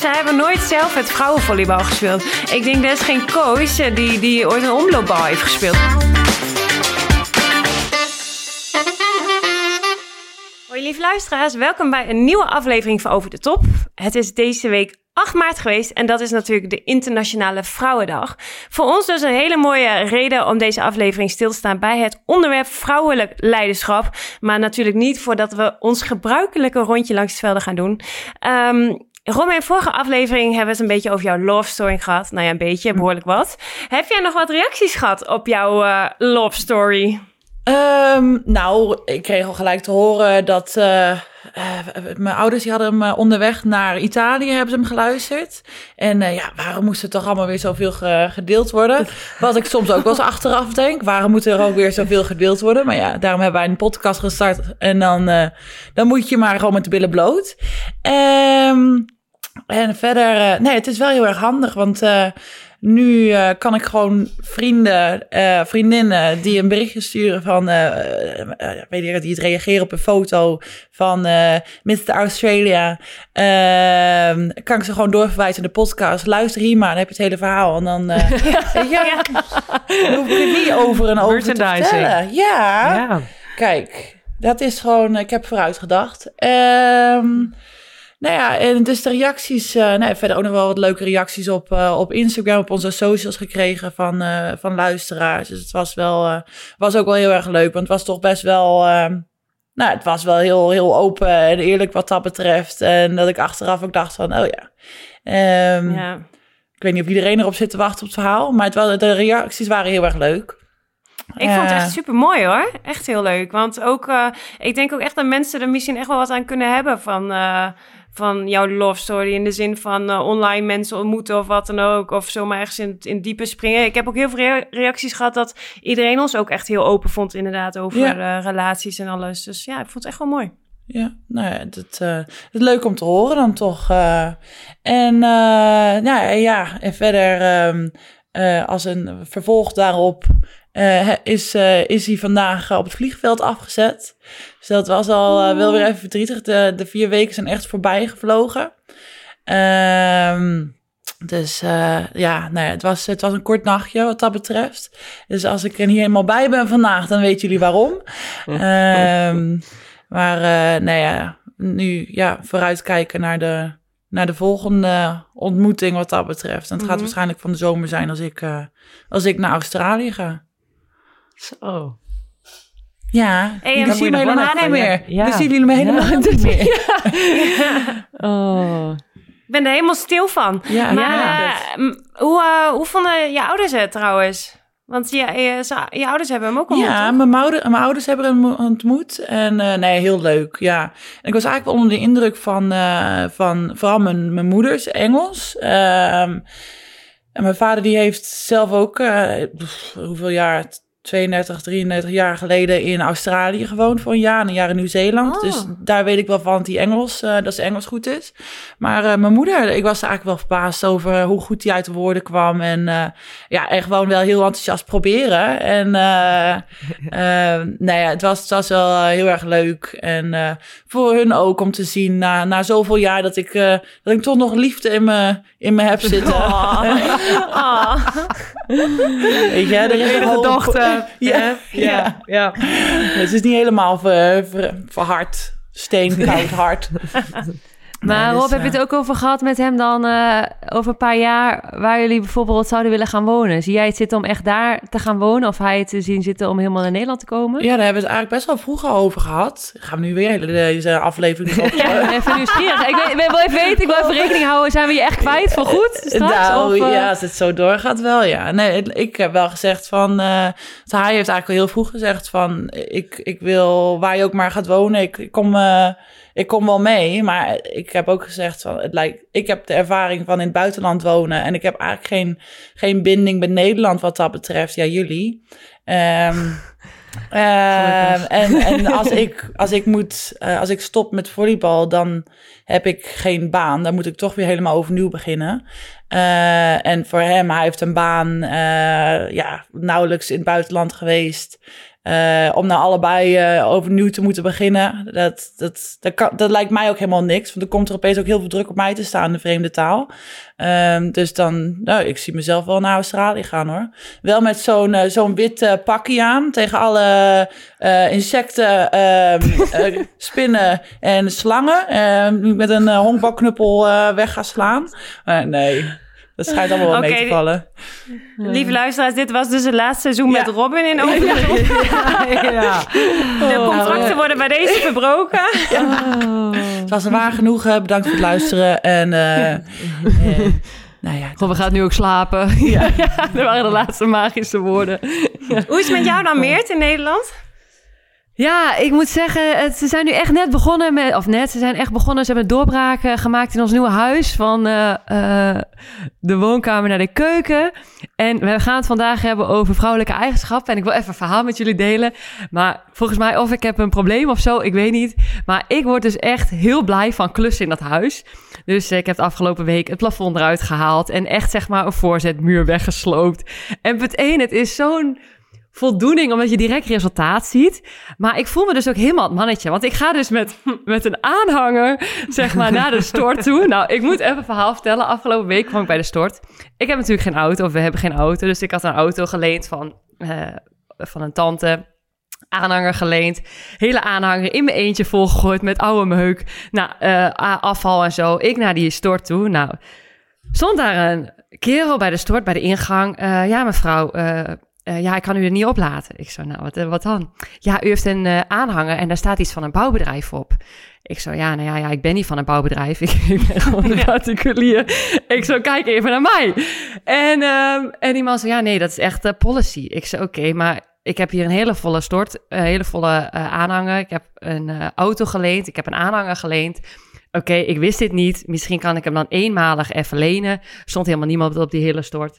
Zij hebben nooit zelf het vrouwenvolleybal gespeeld. Ik denk dat is geen coach eh, die, die ooit een omloopbal heeft gespeeld. Hoi lieve luisteraars, welkom bij een nieuwe aflevering van Over de Top. Het is deze week 8 maart geweest en dat is natuurlijk de Internationale Vrouwendag. Voor ons dus een hele mooie reden om deze aflevering stil te staan bij het onderwerp vrouwelijk leiderschap. Maar natuurlijk niet voordat we ons gebruikelijke rondje langs het velden gaan doen. Um, Rom, in vorige aflevering hebben we het een beetje over jouw love story gehad. Nou ja, een beetje, behoorlijk wat. Heb jij nog wat reacties gehad op jouw uh, love story? Um, nou, ik kreeg al gelijk te horen dat uh, uh, mijn ouders die hadden hem onderweg naar Italië, hebben ze hem geluisterd. En ja, waarom moest er toch allemaal weer zoveel gedeeld worden? Wat ik soms ook wel eens achteraf denk. Waarom moet er ook weer zoveel gedeeld worden? Maar ja, daarom hebben wij een podcast gestart. En dan, dan moet je maar gewoon met de billen bloot. Um, en verder, nee, het is wel heel erg handig, want nu uh, kan ik gewoon vrienden, uh, vriendinnen die een berichtje sturen van, weet je, die het reageren op een foto van Mr. Australia. Ehm, kan ik ze gewoon doorverwijzen in de podcast. Luister hier maar, dan heb je het hele verhaal. En dan, ja, ja. dan hoef ik niet over en over te vertellen. Ja. ja. Kijk, dat is gewoon, ik heb vooruit gedacht. Ehm nou ja, en dus de reacties, uh, nou, verder ook nog wel wat leuke reacties op, uh, op Instagram, op onze socials gekregen van, uh, van luisteraars. Dus het was, wel, was ook wel heel erg leuk, want het was toch best wel, ehm, nou, het was wel heel, heel open en eerlijk wat dat betreft. En dat ik achteraf ook dacht van, oh ja. Um, ja. Ik weet niet of iedereen erop zit te wachten op het verhaal, maar het was, de reacties waren heel erg leuk. Ik vond het echt super mooi hoor. Echt heel leuk. Want ook, ik denk ook echt dat mensen er misschien echt wel wat aan kunnen hebben van van jouw love story in de zin van uh, online mensen ontmoeten of wat dan ook. Of zomaar ergens in, in diepe springen. Ik heb ook heel veel reacties gehad dat iedereen ons ook echt heel open vond inderdaad over ja. uh, relaties en alles. Dus ja, ik vond het echt wel mooi. Ja, nou ja, het, uh, leuk om te horen dan toch. en nou ja, en verder um, als een vervolg daarop uh, is, uh, is hij vandaag op het vliegveld afgezet. Dus dat was al uh, wel weer even verdrietig. De, de vier weken zijn echt voorbij gevlogen. Um, dus ja, nou ja, het, was, het was een kort nachtje wat dat betreft. Dus als ik er niet helemaal bij ben vandaag, dan weten jullie waarom. um, maar nou ja, nu ja, vooruitkijken naar de, naar de volgende ontmoeting wat dat betreft. En het gaat mhm. waarschijnlijk van de zomer zijn als ik, als ik naar Australië ga. Zo. Ja, hey, dan zien we helemaal niet meer. Ja. Zien jullie me helemaal ja. niet meer. oh. Ik ben er helemaal stil van. Ja, maar uh, hoe, uh, hoe vonden je ouders het trouwens? Want je, je, je, ouders hebben hem ook ontmoet. Ja, mijn, ouder, mijn ouders hebben hem ontmoet. En uh, nee, heel leuk. Ja. En ik was eigenlijk wel onder de indruk van, uh, van vooral mijn, mijn moeders Engels. Ehm, en mijn vader die heeft zelf ook, uh, hoeveel jaar, 32, 33 jaar geleden in Australië gewoond voor een jaar en een jaar in Nieuw-Zeeland. Oh. Dus daar weet ik wel van die Engels, uh, dat ze Engels goed is. Maar uh, mijn moeder, ik was eigenlijk wel verbaasd over hoe goed die uit de woorden kwam. En uh, ja, en gewoon wel heel enthousiast proberen. En nou ja, het was, het was wel heel erg leuk. En voor hun ook om te zien na, na zoveel jaar dat ik, dat ik toch nog liefde in me, in me heb zitten. Oh. oh. Weet je, er is een dochter. ja, ja, ja. Het is niet helemaal ver, ver, verhard. Steenkoud hard. Maar nee, Rob, dus, heb je het ook over gehad met hem dan uh, over een paar jaar waar jullie bijvoorbeeld zouden willen gaan wonen? Zie jij het zitten om echt daar te gaan wonen of hij het te zien zitten om helemaal naar Nederland te komen? Ja, daar hebben we het eigenlijk best wel vroeger over gehad. Gaan we nu weer deze aflevering op? ja, even nieuwsgierig. Ik, ik wil even weten, ik wil even rekening houden. Zijn we je echt kwijt voor goed straks? Nou, of, uh... ja, als het zo doorgaat wel, ja. Nee, ik heb wel gezegd van... Uh, hij heeft eigenlijk al heel vroeg gezegd van... Ik, ik wil waar je ook maar gaat wonen. Ik, ik kom ik kom wel mee, maar ik heb ook gezegd van het lijkt. Ik heb de ervaring van in het buitenland wonen en ik heb eigenlijk geen, geen binding met Nederland wat dat betreft. Ja, jullie. Um, en, en als ik, als ik moet, uh, als ik stop met volleybal, dan heb ik geen baan. Dan moet ik toch weer helemaal overnieuw beginnen. Uh, en voor hem, hij heeft een baan, uh, ja, nauwelijks in het buitenland geweest. Uh, om nou allebei uh, overnieuw te moeten beginnen, dat, dat, dat, kan, dat lijkt mij ook helemaal niks. Want er komt er opeens ook heel veel druk op mij te staan, de vreemde taal. Um, dus dan, nou, ik zie mezelf wel naar Australië gaan hoor. Wel met zo'n uh, zo'n wit pakje aan tegen alle insecten, um, spinnen en slangen. Ehm, met een honkbalknuppel weg gaan slaan. nee. Dat schijnt allemaal wel okay, mee te vallen. Lieve luisteraars, dit was dus het laatste seizoen met Robin in Over ja, ja, De oh. contracten worden bij deze verbroken. Oh. Het was een waar genoeg. Bedankt voor het luisteren. En... Uh, nou ja, we gaan nu ook slapen. Ja. dat waren de laatste magische woorden. Hoe is het met jou dan, Meert, in Nederland? Ja, ik moet zeggen, ze zijn nu echt net begonnen met, of net, ze zijn echt begonnen. Ze hebben doorbraken gemaakt in ons nieuwe huis van uh, uh, de woonkamer naar de keuken. En we gaan het vandaag hebben over vrouwelijke eigenschappen. En ik wil even een verhaal met jullie delen. Maar volgens mij, of ik heb een probleem of zo, ik weet niet. Maar ik word dus echt heel blij van klussen in dat huis. Dus ik heb de afgelopen week het plafond eruit gehaald. En echt zeg maar een voorzetmuur weggesloopt. En het één, het is zo'n voldoening, omdat je direct resultaat ziet. Maar ik voel me dus ook helemaal het mannetje. Want ik ga dus met, met een aanhanger, zeg maar, naar de stort toe. Nou, ik moet even een verhaal vertellen. Afgelopen week kwam ik bij de stort. Ik heb natuurlijk geen auto, of we hebben geen auto. Dus ik had een auto geleend van, uh, van een tante aanhanger geleend. Hele aanhanger in mijn eentje volgegooid met oude meuk. Nou, uh, afval en zo. Ik naar die stort toe. Nou, stond daar een kerel bij de stort, bij de ingang. Uh, ja, mevrouw, uh, ja, ik kan u er niet op laten. Ik zo, nou, wat, eh, wat dan? Ja, u heeft een uh, aanhanger en daar staat iets van een bouwbedrijf op. Ik zo, ja, nou ja, ja ik ben niet van een bouwbedrijf. Ik, ik ben gewoon een particulier. Ik zo, kijk even naar mij. En, uh, en die man zei, ja, nee, dat is echt uh, policy. Ik zei, oké, okay, maar ik heb hier een hele volle stort, een hele volle aanhanger. Ik heb een auto geleend, ik heb een aanhanger geleend. Oké, okay, ik wist dit niet. Misschien kan ik hem dan eenmalig even lenen. Stond helemaal niemand op die hele stort.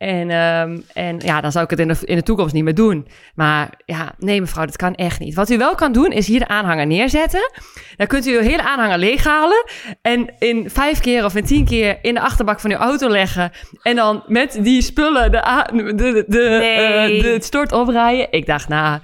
En, um, en ja, dan zou ik het in de, in de toekomst niet meer doen. Maar ja, nee mevrouw, dat kan echt niet. Wat u wel kan doen, is hier de aanhanger neerzetten. Dan kunt u uw hele aanhanger leeghalen. En in vijf keer of in tien keer in de achterbak van uw auto leggen. En dan met die spullen de, de, de, de, nee. uh, de stort oprijden. Ik dacht, nou,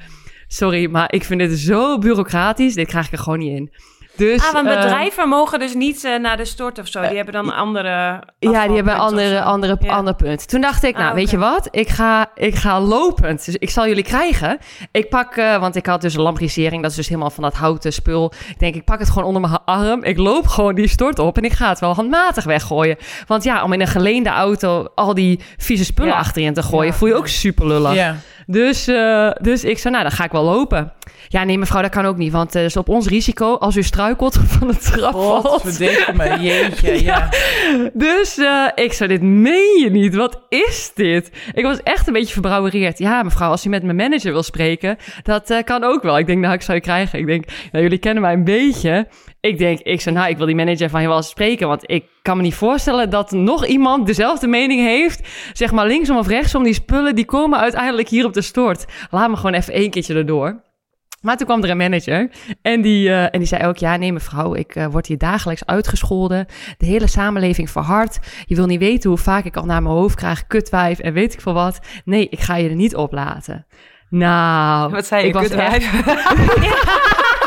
sorry, maar ik vind dit zo bureaucratisch. Dit krijg ik er gewoon niet in. Dus, ah, want bedrijven uh, mogen dus niet uh, naar de stort of zo. Die hebben dan andere. Ja, die hebben een andere, andere, ja. ander punt. Toen dacht ik, nou, ah, okay. weet je wat? Ik ga, ik ga lopend. Dus ik zal jullie krijgen. Ik pak, uh, want ik had dus een lambrisering. Dat is dus helemaal van dat houten spul. Ik denk, ik pak het gewoon onder mijn arm. Ik loop gewoon die stort op en ik ga het wel handmatig weggooien. Want ja, om in een geleende auto al die vieze spullen ja. achterin te gooien, voel je ook super lullig. Ja. Dus, uh, dus ik zei, nou, dan ga ik wel lopen. Ja, nee, mevrouw, dat kan ook niet. Want het uh, is op ons risico als u struikelt van de trap valt. me, jeetje, ja. ja. Dus uh, ik zei, dit meen je niet. Wat is dit? Ik was echt een beetje verbrouwereerd. Ja, mevrouw, als u met mijn manager wil spreken, dat kan ook wel. Ik denk, nou, ik zou je krijgen. Ik denk, nou, jullie kennen mij een beetje. Ik denk, ik zei, nou, ik wil die manager van je wel eens spreken. Want ik kan me niet voorstellen dat nog iemand dezelfde mening heeft. Zeg maar linksom of rechtsom, die spullen, die komen uiteindelijk hier op de stort. Laat me gewoon even één keertje erdoor. Maar toen kwam er een manager en die, uh, en die zei ook... ja, nee mevrouw, ik uh, word hier dagelijks uitgescholden. De hele samenleving verhardt. Je wil niet weten hoe vaak ik al naar mijn hoofd krijg... kutwijf en weet ik veel wat. Nee, ik ga je er niet op laten. Nou... Wat zei je, ik? Echt...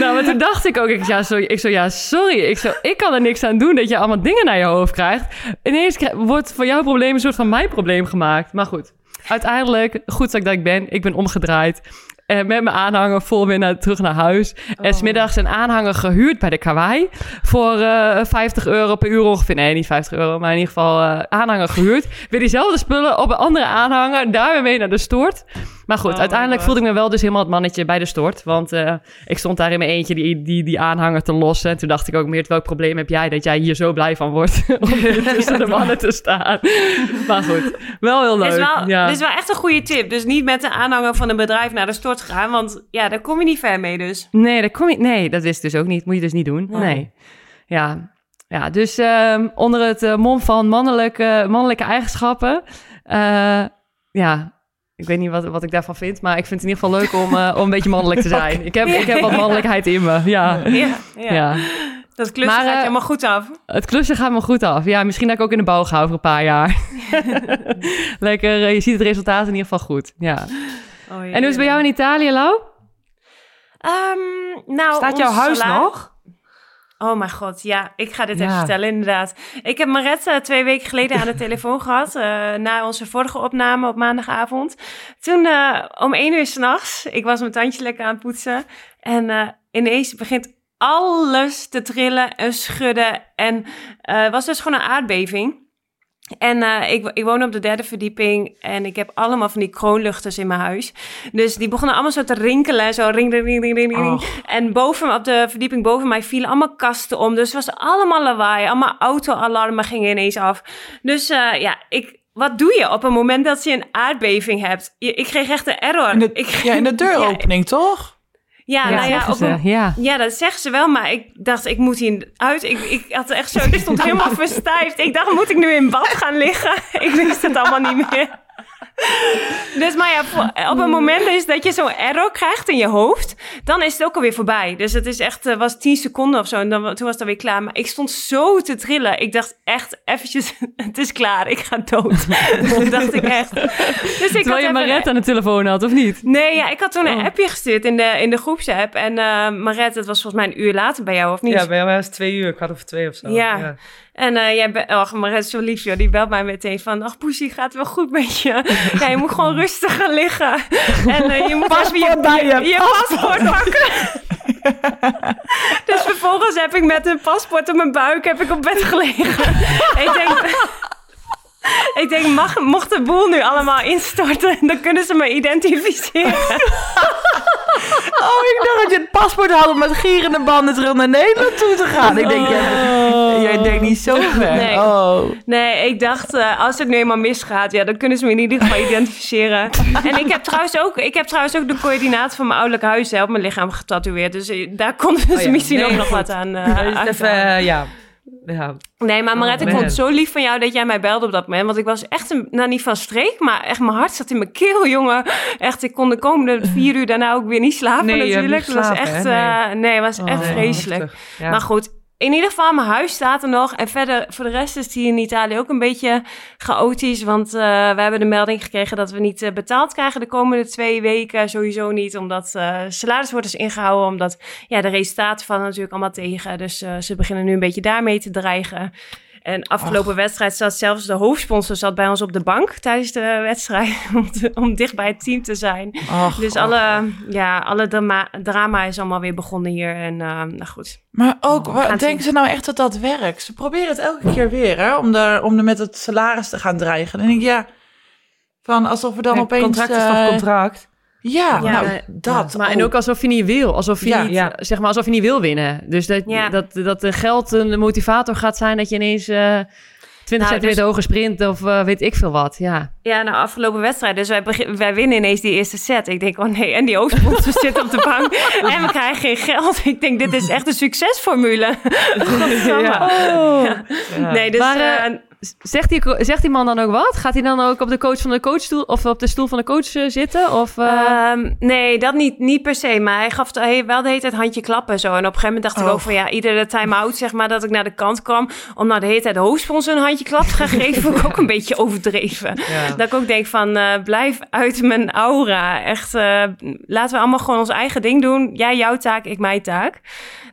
nou, maar toen dacht ik ook, ik, ja, sorry, ik zo, ja, sorry. Ik, zo, ik kan er niks aan doen dat je allemaal dingen naar je hoofd krijgt. Ineens wordt voor jouw probleem een soort van mijn probleem gemaakt. Maar goed, uiteindelijk, goed dat ik ben, ik ben omgedraaid. En met mijn aanhanger vol weer naar, terug naar huis. Oh. En smiddags een aanhanger gehuurd bij de Kawaii. Voor uh, 50 euro per uur ongeveer. Nee, niet 50 euro, maar in ieder geval uh, aanhanger gehuurd. Weer diezelfde spullen op een andere aanhanger. Daar weer mee naar de stoort. Maar goed, Oh uiteindelijk voelde ik me wel dus helemaal het mannetje bij de stort. Want eh, ik stond daar in mijn eentje die, die, die aanhanger te lossen. En toen dacht ik ook meer, welk probleem heb jij dat jij hier zo blij van wordt om hier tussen de mannen te staan. maar goed, wel heel leuk. Dit is, wel, ja. dit is wel echt een goede tip. Dus niet met de aanhanger van een bedrijf naar de stort gaan. Want ja, daar kom je niet ver mee dus. Nee, dat, kom je, nee, dat is dus ook niet. Moet je dus niet doen. Nee. Nee. Ja. ja, dus ehm, onder het eh, mom van mannelijke, mannelijke eigenschappen. eh, ja, ik weet niet wat, wat ik daarvan vind. Maar ik vind het in ieder geval leuk om, eh, om een beetje mannelijk te zijn. Ik, heb, ik heb wat mannelijkheid in me. Ja. Ja, ja. Ja. dat klusje Maar, gaat je eh, helemaal goed af. Het klusje gaat me goed af. Ja, misschien dat ik ook in de bouw ga over een paar jaar. Lekker, eh, je ziet het resultaat in ieder geval goed. Ja. Oh, En hoe is het bij jou in Italië, Lau? Ehm, nou, Staat jouw huis salaris- nog? Oh mijn god, ja, ik ga dit Ja. even vertellen inderdaad. Ik heb Maret eh, twee weken geleden aan de telefoon gehad, eh, na onze vorige opname op maandagavond. Toen eh, om één uur s'nachts, ik was mijn tandje lekker aan het poetsen en ineens begint alles te trillen en schudden en het was dus gewoon een aardbeving. En eh, ik, ik woon op de derde verdieping en ik heb allemaal van die kroonluchters in mijn huis. Dus die begonnen allemaal zo te rinkelen, zo ring, ring, ring, ring, ring. Oh. En boven, op de verdieping boven mij vielen allemaal kasten om. Dus het was allemaal lawaai. Allemaal auto-alarmen gingen ineens af. Dus eh, ja, ik, wat doe je op een moment dat je een aardbeving hebt? Je- ik kreeg echt een error. In de, ik, ja, in de deuropening, toch? Ja, Ja, nou ja, ze. ja, dat zeggen ze wel, maar ik dacht, ik moet hier uit. Ik, ik had echt zo, ik stond helemaal verstijfd. Ik dacht, moet ik nu in bad gaan liggen? Ik wist het allemaal niet meer. Dus maar ja, voor- op een moment is dat je zo'n error krijgt in je hoofd, dan is het ook alweer voorbij. Dus het is echt, eh, was 10 seconden of zo en dan, toen was het alweer klaar. Maar ik stond zo te trillen. Ik dacht echt eventjes, het is klaar, ik ga dood. Dat dacht ik echt. Dus ik Terwijl had je Maret aan de telefoon had, of niet? Nee, ja, ik had toen een Oh. appje gestuurd in de, in de groepsapp. En eh Maret, het was volgens mij een uur later bij jou, of niet? Ja, bij mij was het twee uur. Ik had over twee of zo. Ja. En eh, jij bent, oh, Maret is zo lief, joh. Die belt mij meteen van, ach Poesie, gaat het wel goed met je? Ja, je moet gewoon rustig gaan liggen. En eh, je moet even je, bij je. je paspoort pakken. dus vervolgens heb ik met een paspoort op mijn buik heb ik op bed gelegen. ik denk... Ik denk, mag, mocht de boel nu allemaal instorten, dan kunnen ze me identificeren. Oh, ik dacht dat je het paspoort had om met gierende banden terug naar Nederland toe te gaan. Ik denk, jij, jij denkt niet zo ver. Nee. Oh. Nee, ik dacht, eh, als het nu eenmaal misgaat, ja, dan kunnen ze me in ieder geval identificeren. en ik heb trouwens ook, ik heb trouwens ook de coördinaten van mijn ouderlijk huis hè, op mijn lichaam getatoeëerd. Dus eh, daar konden ze Oh ja. misschien Nee, ook nog wat aan uh, dus even, ja. Ja. Nee, maar Maret, ik Oh, vond het zo lief van jou dat jij mij belde op dat moment. Want ik was echt, een, nou niet van streek, maar echt mijn hart zat in mijn keel, jongen. Echt, ik kon de komende vier uur daarna ook weer niet slapen Nee, natuurlijk. Het was echt, eh, nee, het was echt Nee, vreselijk. Ja. Maar goed, in ieder geval, mijn huis staat er nog. En verder, voor de rest is het hier in Italië ook een beetje chaotisch. Want eh, we hebben de melding gekregen dat we niet eh, betaald krijgen de komende twee weken. Sowieso niet, omdat eh salaris wordt dus ingehouden. Omdat ja, de resultaten vallen natuurlijk allemaal tegen. Dus ze beginnen nu een beetje daarmee te dreigen. En afgelopen wedstrijd zat zelfs de hoofdsponsor zat bij ons op de bank tijdens de wedstrijd. Om, te- om dicht bij het team te zijn. Dus alle, ja, alle drama, drama is allemaal weer begonnen hier. En eh, nou goed. Maar ook, wa- Gaan zien. denken ze nou echt dat dat werkt? Ze proberen het elke keer weer, hè? Om, daar, om er met het salaris te gaan dreigen. En ik, ja, van alsof we dan Ja, opeens... Contract is eh, toch contract? Ja, Ja, nou, nee, dat. Maar en ook alsof je niet wil. Alsof je Ja, niet, ja. zeg maar, alsof je niet wil winnen. Dus dat, Ja. dat, dat de geld een motivator gaat zijn dat je ineens eh 20 Nou, centimeter dus- hoger sprint of eh, weet ik veel wat. Ja. Ja, nou, afgelopen wedstrijd. Dus wij, begin- wij winnen ineens die eerste set. Ik denk, oh nee, en die hoofdsponsor zit op de bank. En we krijgen geen geld. Ik denk, dit is echt een succesformule. Ja. Ja. Nee, dus... Maar, eh, Zegt die, zegt die man dan ook wat? Gaat hij dan ook op de coach van de coachstoel of op de stoel van de coach eh, zitten? Of, eh, Ehm, nee, dat niet, niet per se. Maar hij gaf hij wel de hele tijd handje klappen en zo. En op een gegeven moment dacht ik Oh. ook van ja, iedere time-out zeg maar dat ik naar de kant kwam. Om nou de hele tijd de hoofdsponsor een handje klap te gaan geven, vond ik ook een beetje overdreven. Ja. Dat ik ook denk van eh, blijf uit mijn aura. Echt, laten we allemaal gewoon ons eigen ding doen. Jij jouw taak, ik mijn taak.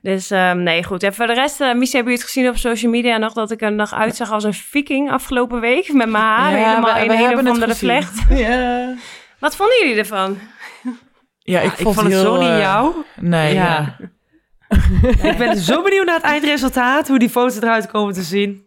Dus ehm, nee, goed. En voor de rest, uh, Missie, hebben jullie het gezien op social media nog dat ik er nog uitzag als een viking afgelopen week? Met mijn Ja, helemaal we- in een of het andere vlecht. Ja, Wat vonden jullie ervan? ja ik, Ik vond het heel, zo niet eh, jou. Nee, ja. Ja. ik ben zo benieuwd naar het eindresultaat. Hoe die foto's eruit komen te zien.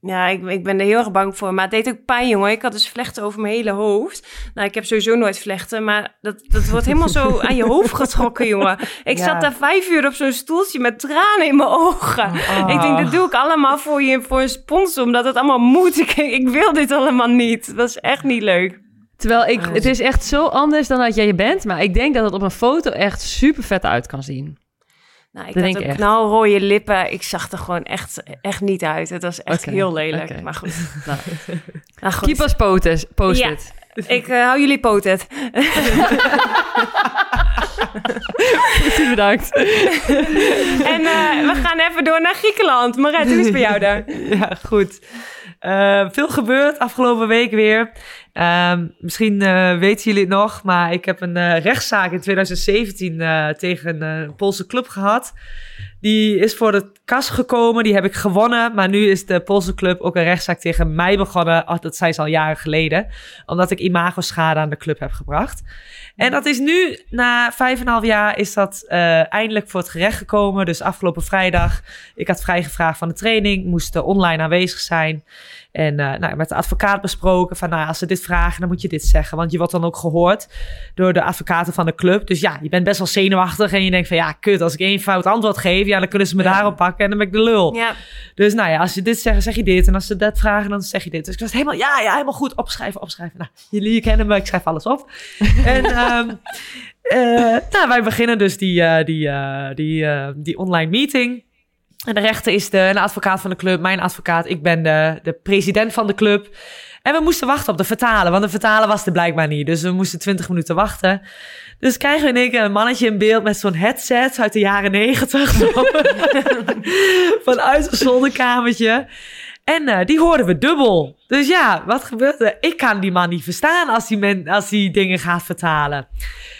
Ja, ik, ik ben er heel erg bang voor. Maar het deed ook pijn, jongen. Ik had dus vlechten over mijn hele hoofd. Nou, ik heb sowieso nooit vlechten. Maar dat, dat wordt helemaal zo aan je hoofd getrokken, jongen. Ik Ja. zat daar vijf uur op zo'n stoeltje met tranen in mijn ogen. Ik denk, dat doe ik allemaal voor, je, voor een sponsor. Omdat het allemaal moet. Ik, ik wil dit allemaal niet. Dat is echt niet leuk. Terwijl ik, het is echt zo anders dan dat jij je bent. Maar ik denk dat het op een foto echt super vet uit kan zien. Nou, ik Dat had denk ook echt. knalrooie lippen. Ik zag er gewoon echt, echt niet uit. Het was echt heel lelijk. Maar goed. Nou, Nou, goed. keep us posted. post Ja. it. Ik eh, hou jullie potet. Bedankt. En eh, we gaan even door naar Griekenland. Maret, hoe is het bij jou daar? Ja, goed. Eh, veel gebeurd afgelopen week weer. Ehm, misschien eh, weten jullie het nog, maar ik heb een eh, rechtszaak in 2017 eh, tegen een Poolse club gehad. Die is voor de kas gekomen, die heb ik gewonnen. Maar nu is de Poolse club ook een rechtszaak tegen mij begonnen. Dat zei ze al jaren geleden. Omdat ik imagoschade aan de club heb gebracht. En dat is nu, na vijf en een half jaar, is dat eindelijk voor het gerecht gekomen. Dus afgelopen vrijdag, ik had vrijgevraagd van de training, moest online aanwezig zijn. En eh, nou, met de advocaat besproken van, nou, als ze dit vragen, dan moet je dit zeggen. Want je wordt dan ook gehoord door de advocaten van de club. Dus ja, je bent best wel zenuwachtig en je denkt van, ja, kut, als ik één fout antwoord geef, ja, dan kunnen ze me Ja. daarop pakken en dan ben ik de lul. Ja, Dus nou ja, als je dit zegt, zeg je dit. En als ze dat vragen, dan zeg je dit. Dus ik was helemaal, ja, ja, helemaal goed. Opschrijven, opschrijven. Nou, jullie kennen me, ik schrijf alles op. en ehm, eh, nou, wij beginnen dus die, eh, die, die, die online meeting. En de rechter is de, advocaat van de club, mijn advocaat. Ik ben de, de president van de club. En we moesten wachten op de vertaler, want de vertaler was er blijkbaar niet. Dus we moesten 20 minuten wachten. Dus krijgen we in één keer een mannetje in beeld met zo'n headset uit de jaren negentig. Vanuit een zolderkamertje. En eh, die hoorden we dubbel. Dus ja, wat gebeurde? Ik kan die man niet verstaan als die, men, als die dingen gaat vertalen.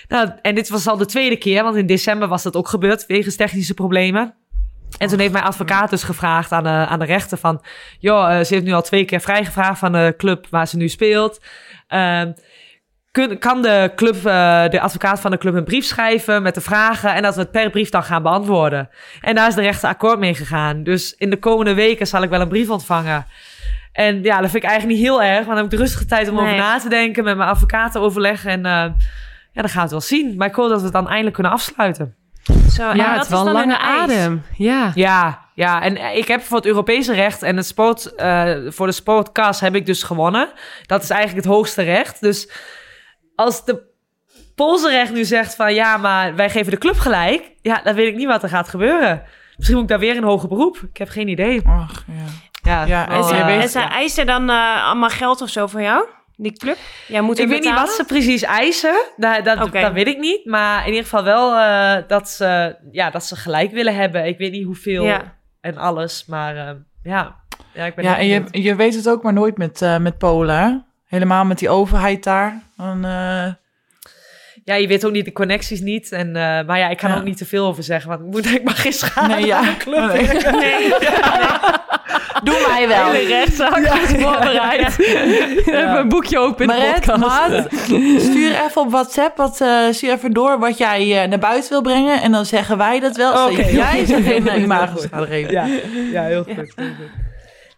Nou, en dit was al de tweede keer, want in december was dat ook gebeurd wegens technische problemen. En toen heeft mijn advocaat dus gevraagd aan de, aan de rechter van... joh, eh, ze heeft nu al twee keer vrijgevraagd van de club waar ze nu speelt. Ehm, kun, kan de, club, eh, de advocaat van de club een brief schrijven met de vragen... en dat we het per brief dan gaan beantwoorden. En daar is de rechter akkoord mee gegaan. Dus in de komende weken zal ik wel een brief ontvangen. En ja, dat vind ik eigenlijk niet heel erg. Want dan heb ik de rustige tijd om Nee. over na te denken... met mijn advocaat te overleggen. En eh, ja, dan gaan we het wel zien. Maar ik hoop dat we het dan eindelijk kunnen afsluiten. Zo, en Ja, dat het is wel een dan lange hun eis. adem. Ja. Ja, ja, en ik heb voor het Europese recht en het sport, eh, voor de sportkas heb ik dus gewonnen. Dat is eigenlijk het hoogste recht. Dus als de Poolse recht nu zegt van ja, maar wij geven de club gelijk, ja, dan weet ik niet wat er gaat gebeuren. Misschien moet ik daar weer een hoger beroep. Ik heb geen idee. Ach, ja. Ja, Ja, En en ze eisen dan eh, allemaal geld of zo van jou? Die club? Jij moet ik weet niet wat ze precies eisen. Dat, dat, Oké. dat weet ik niet. Maar in ieder geval wel eh, dat, ze, ja, dat ze gelijk willen hebben. Ik weet niet hoeveel Ja. en alles. Maar eh, ja. ja, ik ben Ja, en je, je weet het ook maar nooit met, eh, met Polen, hè? Helemaal met die overheid daar. Dan, eh, Ja, je weet ook niet de connecties niet. En, eh, maar ja, ik kan er Ja. ook niet te veel over zeggen. Want ik, moet, ik geen schade Nee, ja. aan de club. Nee. Doe mij wel. Hele rechtszaak is voorbereid. Even een boekje open in de Maret, maat, stuur even op WhatsApp, wat, eh, stuur even door wat jij eh, naar buiten wil brengen. En dan zeggen wij dat wel. Oké, jij heel ze goed. geen Heel uh, goed. imagoschade geven. Ja, ja heel goed. heel goed.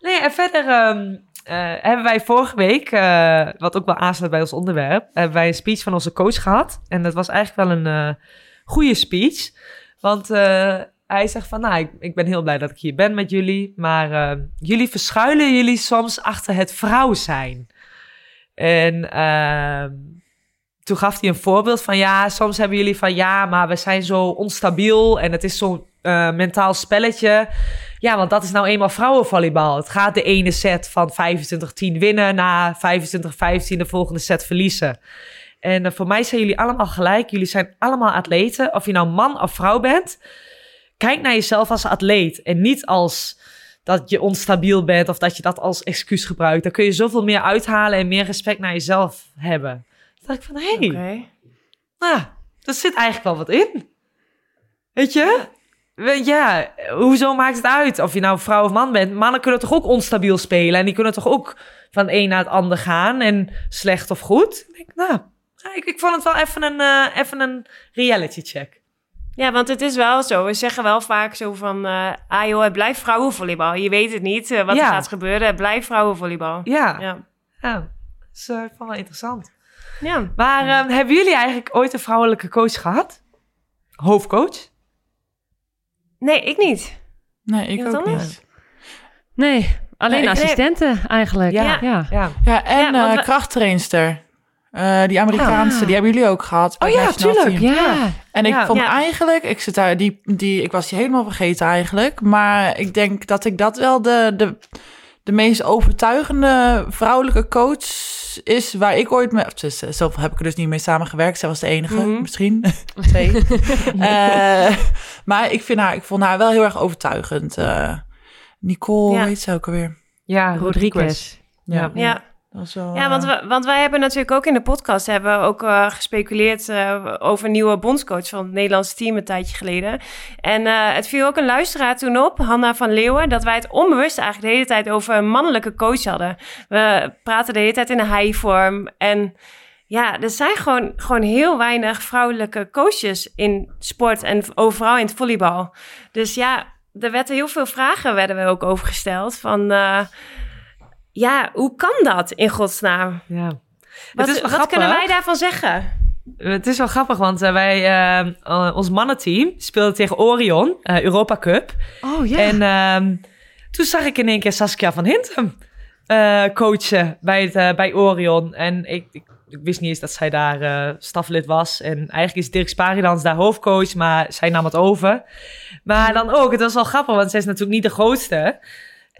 Nee, en verder ehm, eh, hebben wij vorige week, eh, wat ook wel aansluit bij ons onderwerp, hebben wij een speech van onze coach gehad. En dat was eigenlijk wel een eh goede speech. Want eh, hij zegt van, nou, ik, ik ben heel blij dat ik hier ben met jullie. Maar eh, jullie verschuilen jullie soms achter het vrouw zijn. En ehm, toen gaf hij een voorbeeld van, ja, soms hebben jullie van, ja, maar we zijn zo onstabiel en het is zo'n eh, mentaal spelletje. Ja, want dat is nou eenmaal vrouwenvolleybal. Het gaat de ene set van 25-10 winnen, na 25-15 de volgende set verliezen. En eh, voor mij zijn jullie allemaal gelijk. Jullie zijn allemaal atleten. Of je nou man of vrouw bent. Kijk naar jezelf als atleet. En niet als dat je onstabiel bent of dat je dat als excuus gebruikt. Dan kun je zoveel meer uithalen en meer respect naar jezelf hebben. Toen dacht ik van, hé, hey, nou, er zit eigenlijk wel wat in. Weet je? Ja, hoezo maakt het uit of je nou vrouw of man bent? Mannen kunnen toch ook onstabiel spelen en die kunnen toch ook van het een naar het ander gaan en slecht of goed? Ik denk, nou, ik, ik vond het wel even een, eh, even een reality check. Ja, want het is wel zo. We zeggen wel vaak zo van... eh ah joh, het blijft vrouwenvolleybal. Je weet het niet eh, wat Ja. er gaat gebeuren. Het blijft vrouwenvolleybal. Ja, ja. Ja. dat is eh, ik vond wel interessant. ja. Maar ehm, hebben jullie eigenlijk ooit een vrouwelijke coach gehad? Hoofdcoach? Nee, ik niet. Nee, ik Iemand ook anders? niet. Nee, alleen Nee, assistenten eigenlijk. Ja. Ja. ja. En eh, we- krachttrainster. Eh, die Amerikaanse, Ah. die hebben jullie ook gehad. Oh ja, tuurlijk. team. Ja. En ik Ja. vond Ja. eigenlijk, ik zit daar, die, die, ik was die helemaal vergeten eigenlijk. Maar ik denk dat ik dat wel de, de, de meest overtuigende vrouwelijke coach is waar ik ooit mee. Dus, zoveel heb ik er dus niet mee samengewerkt. Zij was de enige, Mhm. misschien. Twee. Eh, maar ik, vind haar, ik vond haar wel heel erg overtuigend. Eh, Nicole, Ja. heet ze ook alweer. Ja, Rodriguez. Ja. Ja. Wel, Ja, want, eh, we, want wij hebben natuurlijk ook in de podcast hebben we ook eh, gespeculeerd eh, over een nieuwe bondscoach van het Nederlandse team een tijdje geleden. En het viel ook een luisteraar toen op, Hanna van Leeuwen, dat wij het onbewust eigenlijk de hele tijd over een mannelijke coach hadden. We praten de hele tijd in een hij-vorm en ja, er zijn gewoon, gewoon heel weinig vrouwelijke coaches in sport en overal in het volleybal. Dus ja, er werden heel veel vragen werden we ook over gesteld van... ja, hoe kan dat in godsnaam? Ja. Wat, is wat kunnen wij daarvan zeggen? Het is wel grappig, want eh, wij, eh, ons mannenteam speelde tegen Orion, Europa Cup. Oh ja. En ehm, toen zag ik in één keer Saskia van Hintem coachen bij, het, bij Orion. En ik, ik, ik wist niet eens dat zij daar staflid was. En eigenlijk is Dirk Sparidans daar hoofdcoach, maar zij nam het over. Maar dan ook, het was wel grappig, want zij is natuurlijk niet de grootste.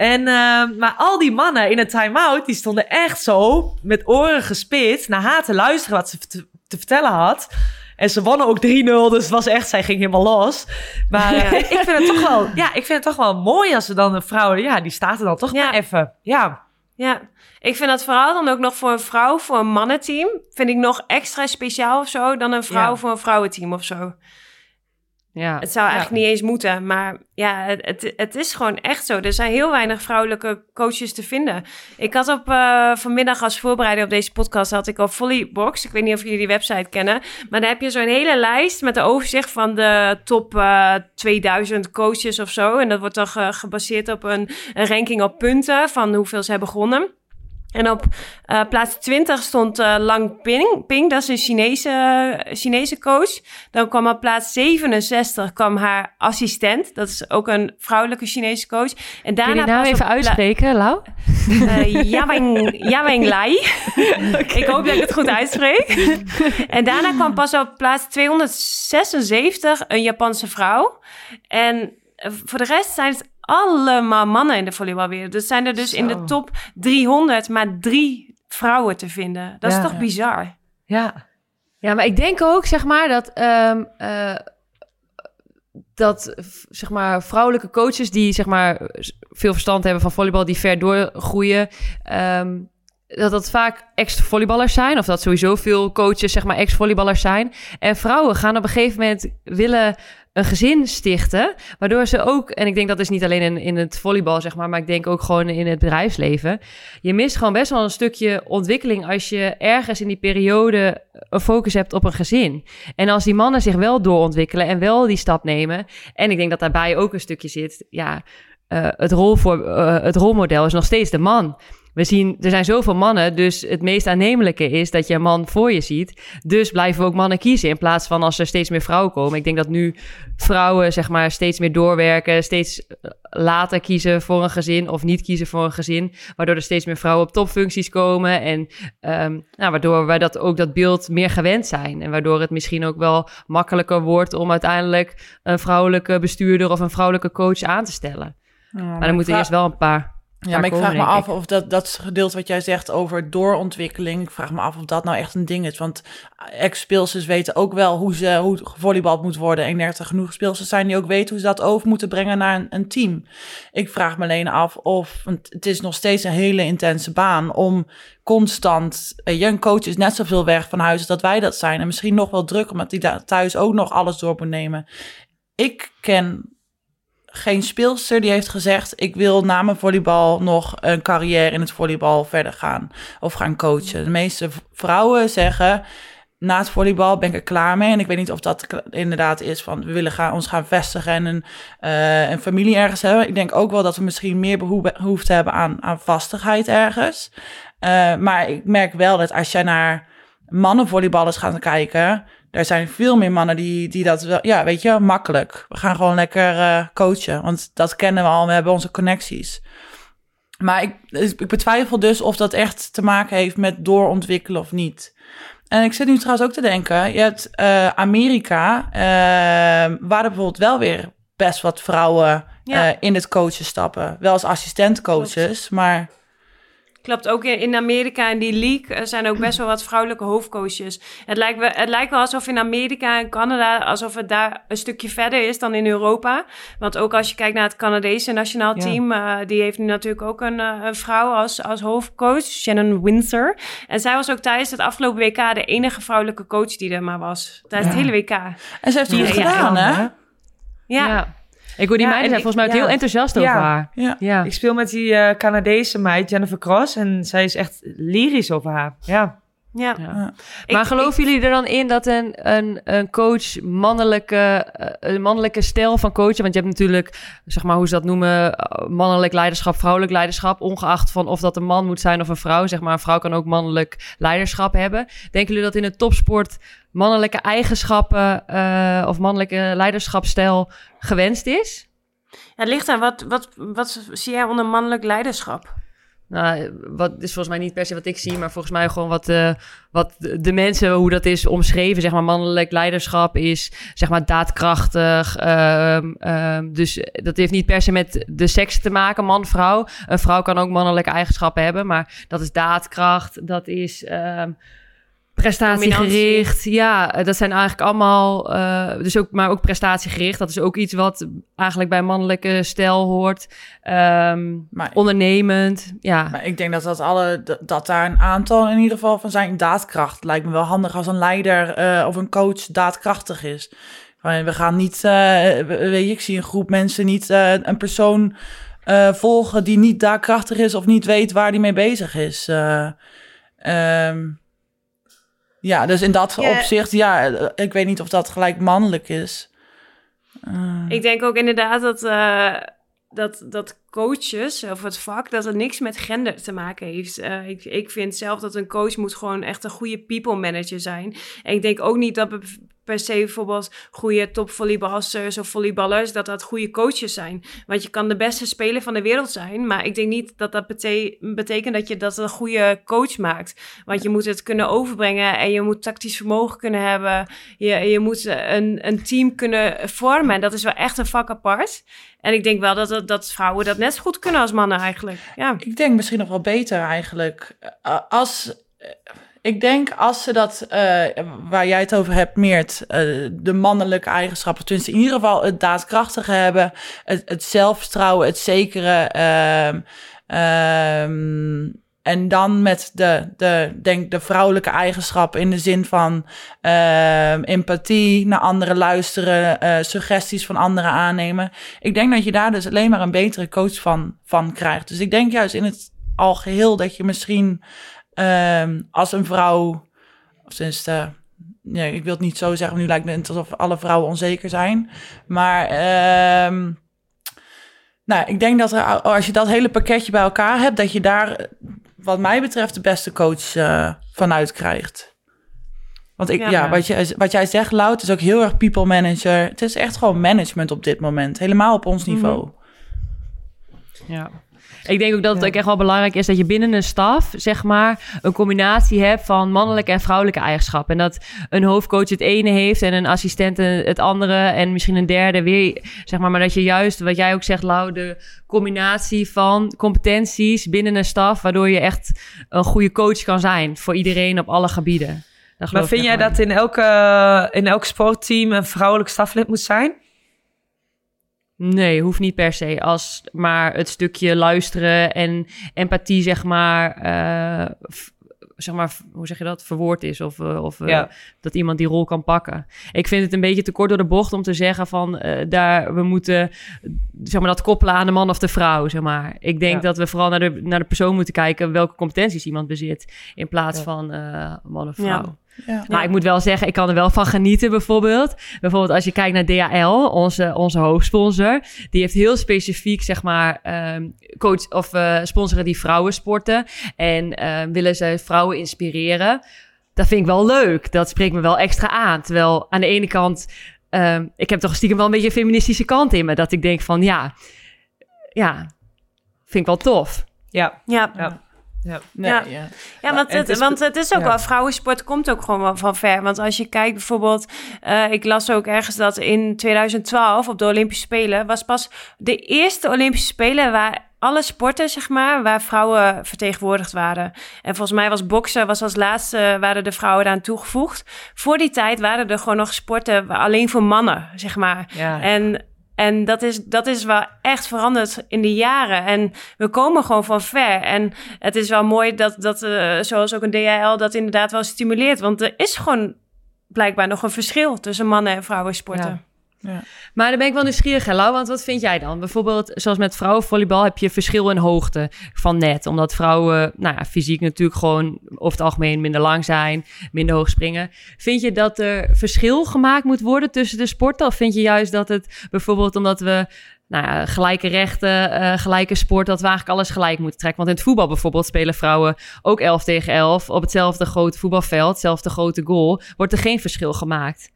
En, ehm, maar al die mannen in een time-out, die stonden echt zo met oren gespitst naar haar te luisteren wat ze te, te vertellen had. En ze wonnen ook 3-0, dus het was echt, zij ging helemaal los. Maar eh, ik vind het toch wel, ja, ik vind het toch wel mooi als er dan een vrouw, ja, die staat er dan toch Ja. maar even. Ja, Ja, ik vind dat vooral dan ook nog voor een vrouw, voor een mannenteam, vind ik nog extra speciaal of zo dan een vrouw Ja. voor een vrouwenteam of zo. Ja. Het zou eigenlijk niet eens moeten, maar ja, het, het, is gewoon echt zo. Er zijn heel weinig vrouwelijke coaches te vinden. Ik had op eh, vanmiddag als voorbereiding op deze podcast had ik op Volleybox. Ik weet niet of jullie die website kennen, maar daar heb je zo'n hele lijst met een overzicht van de top eh 2000 coaches of zo. En dat wordt dan ge- gebaseerd op een, een ranking op punten van hoeveel ze hebben gewonnen. En op eh, plaats 20 stond eh, Lang Ping, Ping, dat is een Chinese, Chinese coach. Dan kwam op plaats 67 kwam haar assistent, dat is ook een vrouwelijke Chinese coach. En Kun je daarna die naam pas even uitspreken, Lau? eh Yaweng, Yaweng Lai. Ik hoop dat ik het goed uitspreek. en daarna kwam pas op plaats 276 een Japanse vrouw. En eh, voor de rest zijn het allemaal mannen in de volleybalwereld. Dus zijn er dus in de top 300 maar drie vrouwen te vinden. Dat Ja. is toch Ja. bizar? ja, Ja, maar ik denk ook, zeg maar, dat, ehm, eh, dat zeg maar, vrouwelijke coaches die zeg maar, veel verstand hebben van volleybal, die ver doorgroeien, ehm, dat dat vaak ex-volleyballers zijn. Of dat sowieso veel coaches zeg maar, ex-volleyballers zijn. En vrouwen gaan op een gegeven moment willen een gezin stichten. Waardoor ze ook, en ik denk dat is niet alleen in, in het volleybal, zeg maar, maar ik denk ook gewoon in het bedrijfsleven. Je mist gewoon best wel een stukje ontwikkeling als je ergens in die periode een focus hebt op een gezin. En als die mannen zich wel doorontwikkelen en wel die stap nemen. En ik denk dat daarbij ook een stukje zit, ja, eh, het, rol voor, eh, het rolmodel is nog steeds de man. We zien, er zijn zoveel mannen, dus het meest aannemelijke is dat je een man voor je ziet. Dus blijven we ook mannen kiezen in plaats van als er steeds meer vrouwen komen. Ik denk dat nu vrouwen zeg maar steeds meer doorwerken, steeds eh, later kiezen voor een gezin of niet kiezen voor een gezin, waardoor er steeds meer vrouwen op topfuncties komen en ehm, nou, waardoor wij dat ook dat beeld meer gewend zijn en waardoor het misschien ook wel makkelijker wordt om uiteindelijk een vrouwelijke bestuurder of een vrouwelijke coach aan te stellen. Maar dan moeten eerst wel een paar Ja, maar ik vraag me af of dat, dat gedeelte wat jij zegt over doorontwikkeling, ik vraag me af of dat nou echt een ding is. Want ex-speelsters weten ook wel hoe, ze, hoe het gevolleybald moet worden. En er genoeg speelsters zijn die ook weten hoe ze dat over moeten brengen naar een, een team. Ik vraag me alleen af of, want het is nog steeds een hele intense baan om constant, eh, een coach is net zoveel weg van huis als dat wij dat zijn. En misschien nog wel druk, omdat hij daar thuis ook nog alles door moet nemen. Ik ken geen speelster die heeft gezegd: Ik wil na mijn volleybal nog een carrière in het volleybal verder gaan of gaan coachen. De meeste vrouwen zeggen: na het volleybal ben ik er klaar mee. En ik weet niet of dat inderdaad is van we willen gaan, ons gaan vestigen en een, eh, een familie ergens hebben. Ik denk ook wel dat we misschien meer behoe- behoefte hebben aan, aan vastigheid ergens. Eh, maar ik merk wel dat als jij naar mannenvolleyballers gaat kijken, er zijn veel meer mannen die, die dat wel, ja, weet je, makkelijk. We gaan gewoon lekker eh, coachen, want dat kennen we al, we hebben onze connecties. Maar ik, dus ik betwijfel dus of dat echt te maken heeft met doorontwikkelen of niet. En ik zit nu trouwens ook te denken, je hebt eh, Amerika, eh, waar er bijvoorbeeld wel weer best wat vrouwen Ja. eh, in het coachen stappen. Wel als assistentcoaches, maar Klopt, ook in, in Amerika in die league eh, zijn ook best wel wat vrouwelijke hoofdcoaches. Het lijkt, wel, het lijkt wel alsof in Amerika en Canada, alsof het daar een stukje verder is dan in Europa. Want ook als je kijkt naar het Canadese nationaal Ja. team, eh, die heeft nu natuurlijk ook een, eh, een vrouw als, als hoofdcoach, Shannon Windsor. En zij was ook tijdens het afgelopen WK de enige vrouwelijke coach die er maar was. Tijdens het hele WK. en ze heeft het Ja, gedaan, Ja, hè? Ja, Ik hoor die Ja, meiden en zijn volgens mij ook heel enthousiast Ja. over haar. Ja. Ja. Ik speel met die eh, Canadese meid, Jennifer Cross. En zij is echt lyrisch over haar. Ja. Ja. Ja. Ik- maar geloven jullie er dan in dat een, een, een coach mannelijke, eh, een mannelijke stijl van coachen... want je hebt natuurlijk, zeg maar hoe ze dat noemen... eh, mannelijk leiderschap, vrouwelijk leiderschap... ongeacht van of dat een man moet zijn of een vrouw. Zeg maar, een vrouw kan ook mannelijk leiderschap hebben. Denken jullie dat in het topsport mannelijke eigenschappen... eh, of mannelijke leiderschapstijl gewenst is? Ja, het ligt aan, wat, wat, wat zie jij onder mannelijk leiderschap? Nou, wat is volgens mij niet per se wat ik zie, maar volgens mij gewoon wat, eh, wat de mensen, hoe dat is omschreven. Zeg maar, mannelijk leiderschap is zeg maar daadkrachtig. ehm, ehm, dus dat heeft niet per se met de seks te maken, man-vrouw. Een vrouw kan ook mannelijke eigenschappen hebben, maar dat is daadkracht, dat is. Prestatiegericht, ja, eh, dat zijn eigenlijk allemaal, eh, dus ook, maar ook prestatiegericht. Dat is ook iets wat eigenlijk bij mannelijke stijl hoort. Ehm, Maar, ondernemend, ja. maar ik denk dat, dat, alle, dat, dat daar een aantal in ieder geval van zijn daadkracht. Lijkt me wel handig als een leider eh, of een coach daadkrachtig is. We gaan niet, weet je, ik zie een groep mensen niet een persoon volgen die niet daadkrachtig is of niet weet waar die mee bezig is. Eh, ehm, ja, dus in dat Ja. opzicht, ja, eh, ik weet niet of dat gelijk mannelijk is. Ik denk ook inderdaad dat, eh, dat, dat coaches of het vak, dat het niks met gender te maken heeft. Eh, ik, ik vind zelf dat een coach moet gewoon echt een goede people manager zijn. En ik denk ook niet dat per se bijvoorbeeld goede topvolleyballers of volleyballers, dat dat goede coaches zijn. Want je kan de beste speler van de wereld zijn, maar ik denk niet dat dat bete- betekent dat je dat een goede coach maakt. Want je moet het kunnen overbrengen en je moet tactisch vermogen kunnen hebben. Je, je moet een, een team kunnen vormen en dat is wel echt een vak apart. En ik denk wel dat, dat, dat vrouwen dat net zo goed kunnen als mannen eigenlijk. Ja. Ik denk misschien nog wel beter eigenlijk. Eh, als, eh, ik denk als ze dat, eh, waar jij het over hebt, Meert, eh, de mannelijke eigenschappen, tenminste in ieder geval het daadkrachtige hebben, het, het zelfvertrouwen, het zekere. ehm, ehm, en dan met de, de, denk de vrouwelijke eigenschappen in de zin van ehm, empathie, naar anderen luisteren, eh, suggesties van anderen aannemen. Ik denk dat je daar dus alleen maar een betere coach van, van krijgt. Dus ik denk juist in het algeheel dat je misschien ehm, als een vrouw, of sinds de, nee, ik wil het niet zo zeggen, nu lijkt het alsof alle vrouwen onzeker zijn. Maar ehm, nou, ik denk dat als je dat hele pakketje bij elkaar hebt, dat je daar, wat mij betreft, de beste coach eh, vanuit krijgt. Want ik, Ja. ja, wat, je, wat jij zegt, Lout, is ook heel erg people manager. Het is echt gewoon management op dit moment. Helemaal op ons niveau. Ja. Ik denk ook dat het ook echt wel belangrijk is dat je binnen een staf, zeg maar, een combinatie hebt van mannelijke en vrouwelijke eigenschappen. En dat een hoofdcoach het ene heeft en een assistent het andere en misschien een derde weer, zeg maar. Maar dat je juist, wat jij ook zegt, Lau, de combinatie van competenties binnen een staf, waardoor je echt een goede coach kan zijn voor iedereen op alle gebieden. Maar vind jij dat in, elke, in elk sportteam een vrouwelijk staflid moet zijn? Nee, hoeft niet per se. Als maar het stukje luisteren en empathie, zeg maar, eh, zeg maar, hoe zeg je dat, verwoord is. Of, eh, of eh, Ja. dat iemand die rol kan pakken. Ik vind het een beetje te kort door de bocht om te zeggen van, eh, daar, we moeten, zeg maar, dat koppelen aan de man of de vrouw, zeg maar. Ik denk Ja. dat we vooral naar de, naar de persoon moeten kijken welke competenties iemand bezit. In plaats Ja. van eh, man of vrouw. Ja. Maar ik moet wel zeggen, ik kan er wel van genieten bijvoorbeeld. Bijvoorbeeld als je kijkt naar DHL, onze, onze hoofdsponsor. Die heeft heel specifiek, zeg maar, ehm, coach of eh, sponsoren die vrouwen sporten. En ehm, willen ze vrouwen inspireren. Dat vind ik wel leuk. Dat spreekt me wel extra aan. Terwijl aan de ene kant, ehm, ik heb toch stiekem wel een beetje een feministische kant in me. Dat ik denk van, ja, ja, vind ik wel tof. Ja, Ja. ja. Ja. Nee, Ja. ja. Ja, want het, het is- want het is ook ja. wel, vrouwensport komt ook gewoon wel van ver. Want als je kijkt bijvoorbeeld, eh, ik las ook ergens dat in 2012 op de Olympische Spelen was pas de eerste Olympische Spelen waar alle sporten, zeg maar, waar vrouwen vertegenwoordigd waren. En volgens mij was boksen, was als laatste, waren de vrouwen daaraan toegevoegd. Voor die tijd waren er gewoon nog sporten alleen voor mannen, zeg maar. Ja. En, en dat, is, dat is wel echt veranderd in de jaren. En we komen gewoon van ver. En het is wel mooi dat, dat eh, zoals ook een DHL, dat inderdaad wel stimuleert. Want er is gewoon blijkbaar nog een verschil tussen mannen en vrouwen sporten. Maar dan ben ik wel nieuwsgierig, hè, want wat vind jij dan? Bijvoorbeeld, zoals met vrouwenvolleybal heb je verschil in hoogte van net. Omdat vrouwen, nou ja, fysiek natuurlijk gewoon over het algemeen minder lang zijn, minder hoog springen. Vind je dat er verschil gemaakt moet worden tussen de sporten? Of vind je juist dat het bijvoorbeeld omdat we nou ja, gelijke rechten, eh, gelijke sport, dat we eigenlijk alles gelijk moeten trekken. Want in het voetbal bijvoorbeeld spelen vrouwen ook 11 tegen 11 op hetzelfde grote voetbalveld, hetzelfde grote goal. Wordt er geen verschil gemaakt?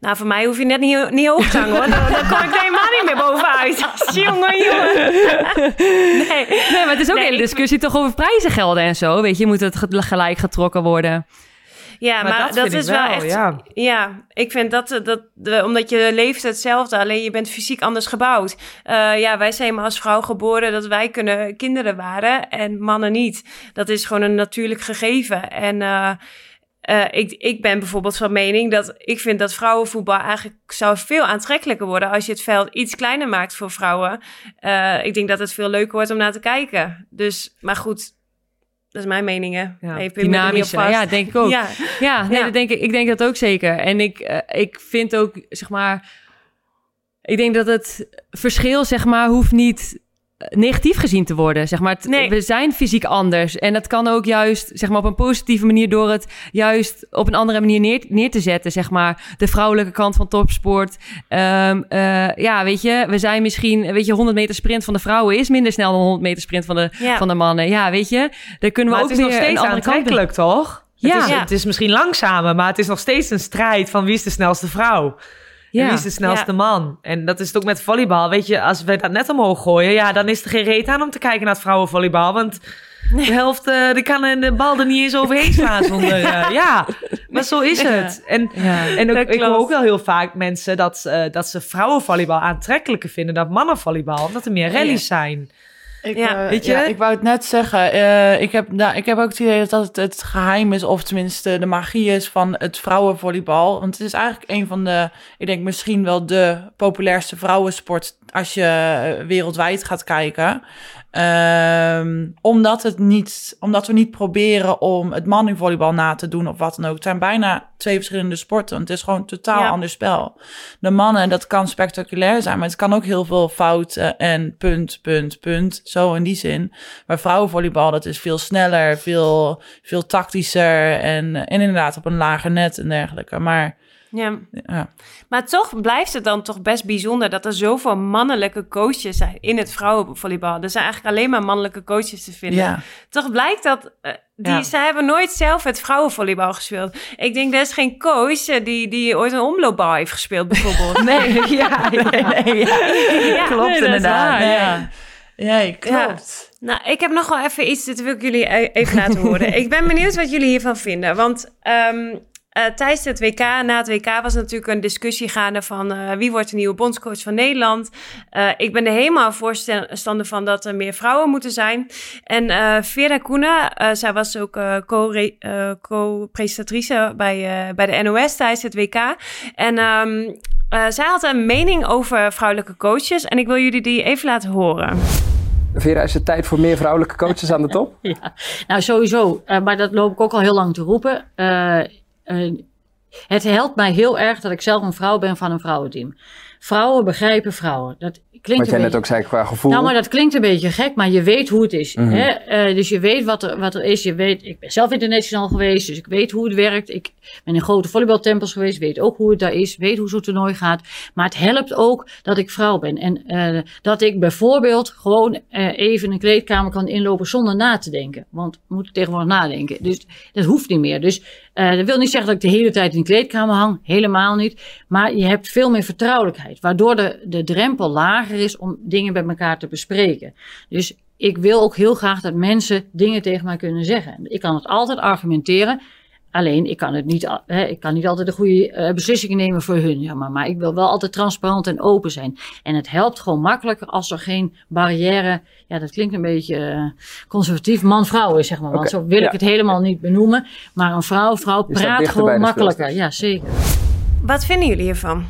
Nou, voor mij hoef je net niet, niet hoog te hangen, hoor. Dan, dan kom ik er helemaal niet meer bovenuit. jongen, jongen. Nee. Nee, maar het is ook Nee, een hele ik- discussie toch over prijzengelden en zo. Weet je, moet het ge- gelijk getrokken worden. Ja, maar, dat, is wel, echt... Ja. Ja, ik vind dat, dat de, omdat je leeft hetzelfde, alleen je bent fysiek anders gebouwd. Eh, ja, wij zijn maar als vrouw geboren dat wij kunnen kinderen waren en mannen niet. Dat is gewoon een natuurlijk gegeven. En eh, eh, ik, ik ben bijvoorbeeld van mening dat ik vind dat vrouwenvoetbal eigenlijk zou veel aantrekkelijker worden als je het veld iets kleiner maakt voor vrouwen. Eh, ik denk dat het veel leuker wordt om naar te kijken. Dus, maar goed. Dat is mijn mening, hè? Ja. Hey, ja, denk ik ook. Ja, Ja, nee, Ja. Dat denk ik, ik denk dat ook zeker. En ik, eh, ik vind ook, zeg maar... Ik denk dat het verschil, zeg maar, hoeft niet negatief gezien te worden. Zeg maar, Nee. we zijn fysiek anders. En dat kan ook juist, zeg maar, op een positieve manier... door het juist op een andere manier neer, neer te zetten, zeg maar. De vrouwelijke kant van topsport. Ehm, eh, ja, weet je, we zijn misschien... Weet je, 100 meter sprint van de vrouwen is minder snel dan 100 meter sprint van de, Ja. van de mannen. Ja, weet je, daar kunnen we Maar ook het is weer nog steeds een andere kant... aantrekkelijk, toch? Ja. Het is, Ja. het is misschien langzamer, maar het is nog steeds een strijd van wie is de snelste vrouw. En wie is de snelste Ja. man? En dat is het ook met volleybal. Weet je, als we dat net omhoog gooien, ja, dan is er geen reet aan om te kijken naar het vrouwenvolleybal. Want de helft, eh, die kan de bal er niet eens overheen slaan zonder... eh, ja, maar zo is het. En, en ook, ik hoor ook wel heel vaak mensen dat, eh, dat ze vrouwenvolleybal aantrekkelijker vinden dan mannenvolleybal. Omdat er meer rallies zijn. Ik, Ja. eh, Weet je? ja, ik wou het net zeggen. eh, ik, heb, nou, ik heb ook het idee dat het het geheim is, of tenminste de magie is van het vrouwenvolleybal. Want het is eigenlijk een van de, ik denk misschien wel de populairste vrouwensport als je eh, wereldwijd gaat kijken. Ehm, omdat, het niet, omdat we niet proberen om het mannenvolleybal na te doen of wat dan ook. Het zijn bijna twee verschillende sporten. Het is gewoon een totaal Ja. ander spel. De mannen, dat kan spectaculair zijn, maar het kan ook heel veel fouten en punt, punt, punt. Zo in die zin. Maar vrouwenvolleybal, dat is veel sneller, veel, veel tactischer en, en inderdaad op een lager net en dergelijke. Maar Ja. ja, Maar toch blijft het dan toch best bijzonder dat er zoveel mannelijke coaches zijn in het vrouwenvolleybal. Er zijn eigenlijk alleen maar mannelijke coaches te vinden. ja. Toch blijkt dat eh, die, Ja. ze hebben nooit zelf het vrouwenvolleybal gespeeld. Ik denk, er is geen coach eh, die, die ooit een omloopbal heeft gespeeld, bijvoorbeeld. Nee, ja, nee, ja. Ja. klopt Nee, dat inderdaad. waar, Nee. ja. Ja, klopt. Nou, ik heb nog wel even iets, dit wil ik jullie e- even laten horen. ik ben benieuwd wat jullie hiervan vinden. Want ehm, eh, tijdens het WK, na het WK, was natuurlijk een discussie gaande van eh, wie wordt de nieuwe bondscoach van Nederland. Eh, ik ben er helemaal voorstander van dat er meer vrouwen moeten zijn. En eh Vera Koenen, eh, zij was ook eh, eh, co-presentatrice bij, eh, bij de NOS tijdens het WK. En ehm, eh, zij had een mening over vrouwelijke coaches. En ik wil jullie die even laten horen. Vera, is het tijd voor meer vrouwelijke coaches aan de top? Ja, nou sowieso. Eh, maar dat loop ik ook al heel lang te roepen. Het helpt mij heel erg dat ik zelf een vrouw ben van een vrouwenteam. Vrouwen begrijpen vrouwen. Dat, klinkt Wat jij net ook zei qua gevoel. Nou, maar dat klinkt een beetje gek, maar je weet hoe het is. Mhm. hè? Eh, dus je weet wat er, wat er is. Je weet, ik ben zelf international geweest, dus ik weet hoe het werkt. Ik ben in grote volleybaltempels geweest, weet ook hoe het daar is, weet hoe zo'n toernooi gaat. Maar het helpt ook dat ik vrouw ben. En eh, dat ik bijvoorbeeld gewoon eh, even een kleedkamer kan inlopen zonder na te denken. Want we moeten tegenwoordig nadenken. Dus dat hoeft niet meer. Dus eh, dat wil niet zeggen dat ik de hele tijd in de kleedkamer hang. Helemaal niet. Maar je hebt veel meer vertrouwelijkheid. Waardoor de, de drempel lager is om dingen met elkaar te bespreken. Dus ik wil ook heel graag dat mensen dingen tegen mij kunnen zeggen. Ik kan het altijd argumenteren. Alleen, ik kan, het niet, hè, ik kan niet altijd de goede eh, beslissingen nemen voor hun. Ja, maar, maar ik wil wel altijd transparant en open zijn. En het helpt gewoon makkelijker als er geen barrière... Ja, dat klinkt een beetje eh, conservatief man-vrouw is, zeg maar. Want zo wil ja. ik het helemaal niet benoemen. Maar een vrouw, vrouw Je praat gewoon makkelijker. Ja, zeker. Wat vinden jullie hiervan?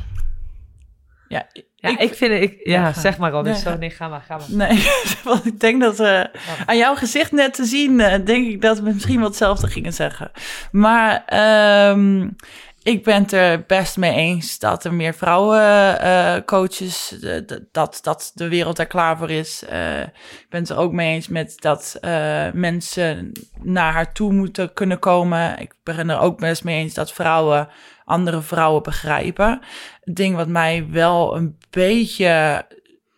Ja, Ja, ik, vind het... Ik, ja, zeg maar Robin. Nee, Zo, nee, ga maar, ga maar. Nee, want ik denk dat eh, aan jouw gezicht net te zien, eh, denk ik dat we misschien wel hetzelfde gingen zeggen. Maar ehm, ik ben het er best mee eens dat er meer vrouwen eh, coaches, dat, dat de wereld er klaar voor is. Ik ben het er ook mee eens met dat mensen naar haar toe moeten kunnen komen. Ik ben er ook best mee eens dat vrouwen andere vrouwen begrijpen. Het ding wat mij wel een beetje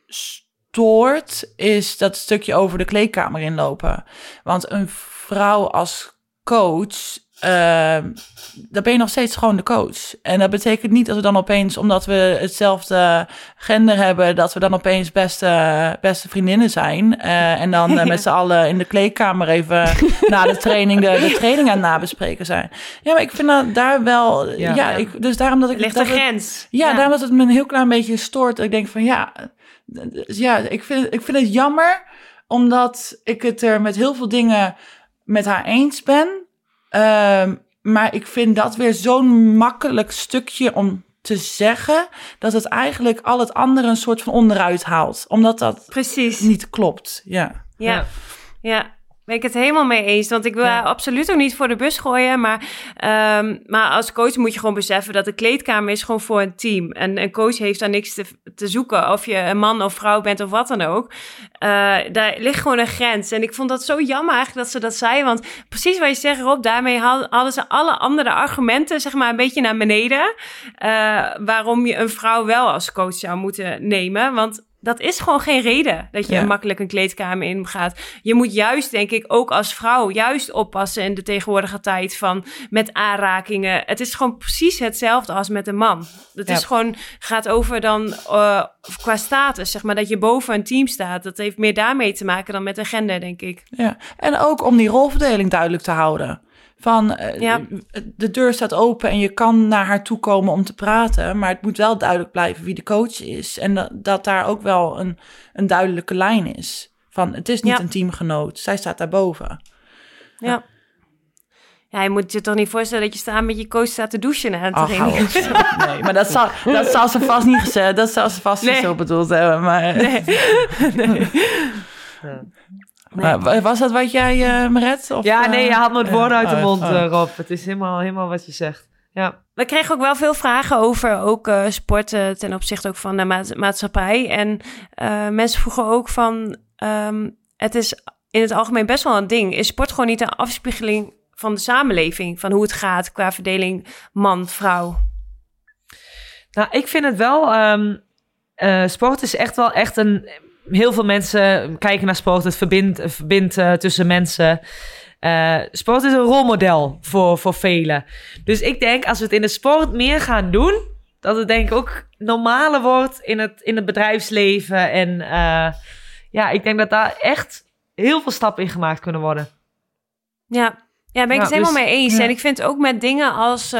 stoort, is dat stukje over de kleedkamer inlopen. Want een vrouw als coach, ehm dan ben je nog steeds gewoon de coach. En dat betekent niet dat we dan opeens, omdat we hetzelfde gender hebben, dat we dan opeens beste, beste vriendinnen zijn. Eh, en dan eh, met z'n allen in de kleedkamer even na de training de, de training aan het nabespreken zijn. Ja, maar ik vind dat daar wel, ja, Ja. ik, dus daarom dat ik ligt dat het- grens. ja, daarom dat het me een heel klein beetje stoort. Ik denk van ja, dus ja ik, vind, ik vind het jammer, omdat ik het er met heel veel dingen met haar eens ben. Ehm, maar ik vind dat weer zo'n makkelijk stukje om te zeggen, dat het eigenlijk al het andere een soort van onderuit haalt. Omdat dat Precies. niet klopt. Ja. Ja. ja. Ben ik het helemaal mee eens. Want ik wil absoluut ook niet voor de bus gooien. Maar, ehm, maar als coach moet je gewoon beseffen dat de kleedkamer is gewoon voor een team. En een coach heeft daar niks te, te zoeken. Of je een man of vrouw bent of wat dan ook. Eh, daar ligt gewoon een grens. En ik vond dat zo jammer eigenlijk dat ze dat zei. Want precies wat je zegt Rob, daarmee had- hadden ze alle andere argumenten zeg maar een beetje naar beneden. eh, waarom je een vrouw wel als coach zou moeten nemen. Want dat is gewoon geen reden dat je Ja. makkelijk een kleedkamer in gaat. Je moet juist, denk ik, ook als vrouw juist oppassen in de tegenwoordige tijd van met aanrakingen. Het is gewoon precies hetzelfde als met een man. Het Ja. is gewoon, gaat over dan eh, qua status, zeg maar, dat je boven een team staat. Dat heeft meer daarmee te maken dan met gender, denk ik. Ja, en ook om die rolverdeling duidelijk te houden. Van eh, Ja. de deur staat open en je kan naar haar toe komen om te praten, maar het moet wel duidelijk blijven wie de coach is. En dat, dat daar ook wel een, een duidelijke lijn is. Van het is niet Ja. een teamgenoot, zij staat daarboven. Ja. Ja, je moet je toch niet voorstellen dat je staat met je coach staat te douchen na het op. Nee, maar dat zal, dat zal ze vast niet gezegd, dat zal ze vast niet Nee. zo bedoeld hebben. Maar, maar wa- was dat wat jij, eh Maret? Of, Ja, eh, nee, je haalt me het woord uit de mond, oh. eh, Rob. Het is helemaal, helemaal wat je zegt. Ja. We kregen ook wel veel vragen over ook eh sporten ten opzichte ook van de ma- maatschappij. En eh, mensen vroegen ook van, ehm, het is in het algemeen best wel een ding. Is sport gewoon niet een afspiegeling van de samenleving? Van hoe het gaat qua verdeling man-vrouw? Nou, ik vind het wel. ehm, eh, sport is echt wel echt een. Heel veel mensen kijken naar sport. Het verbindt, eh, tussen mensen. Eh, sport is een rolmodel voor, voor velen. Dus ik denk als we het in de sport meer gaan doen, dat het denk ik ook normaler wordt in het, in het bedrijfsleven. En eh, ja, ik denk dat daar echt heel veel stappen in gemaakt kunnen worden. Ja, ja ben ik Ja, het helemaal dus- mee eens. ja. En ik vind ook met dingen als...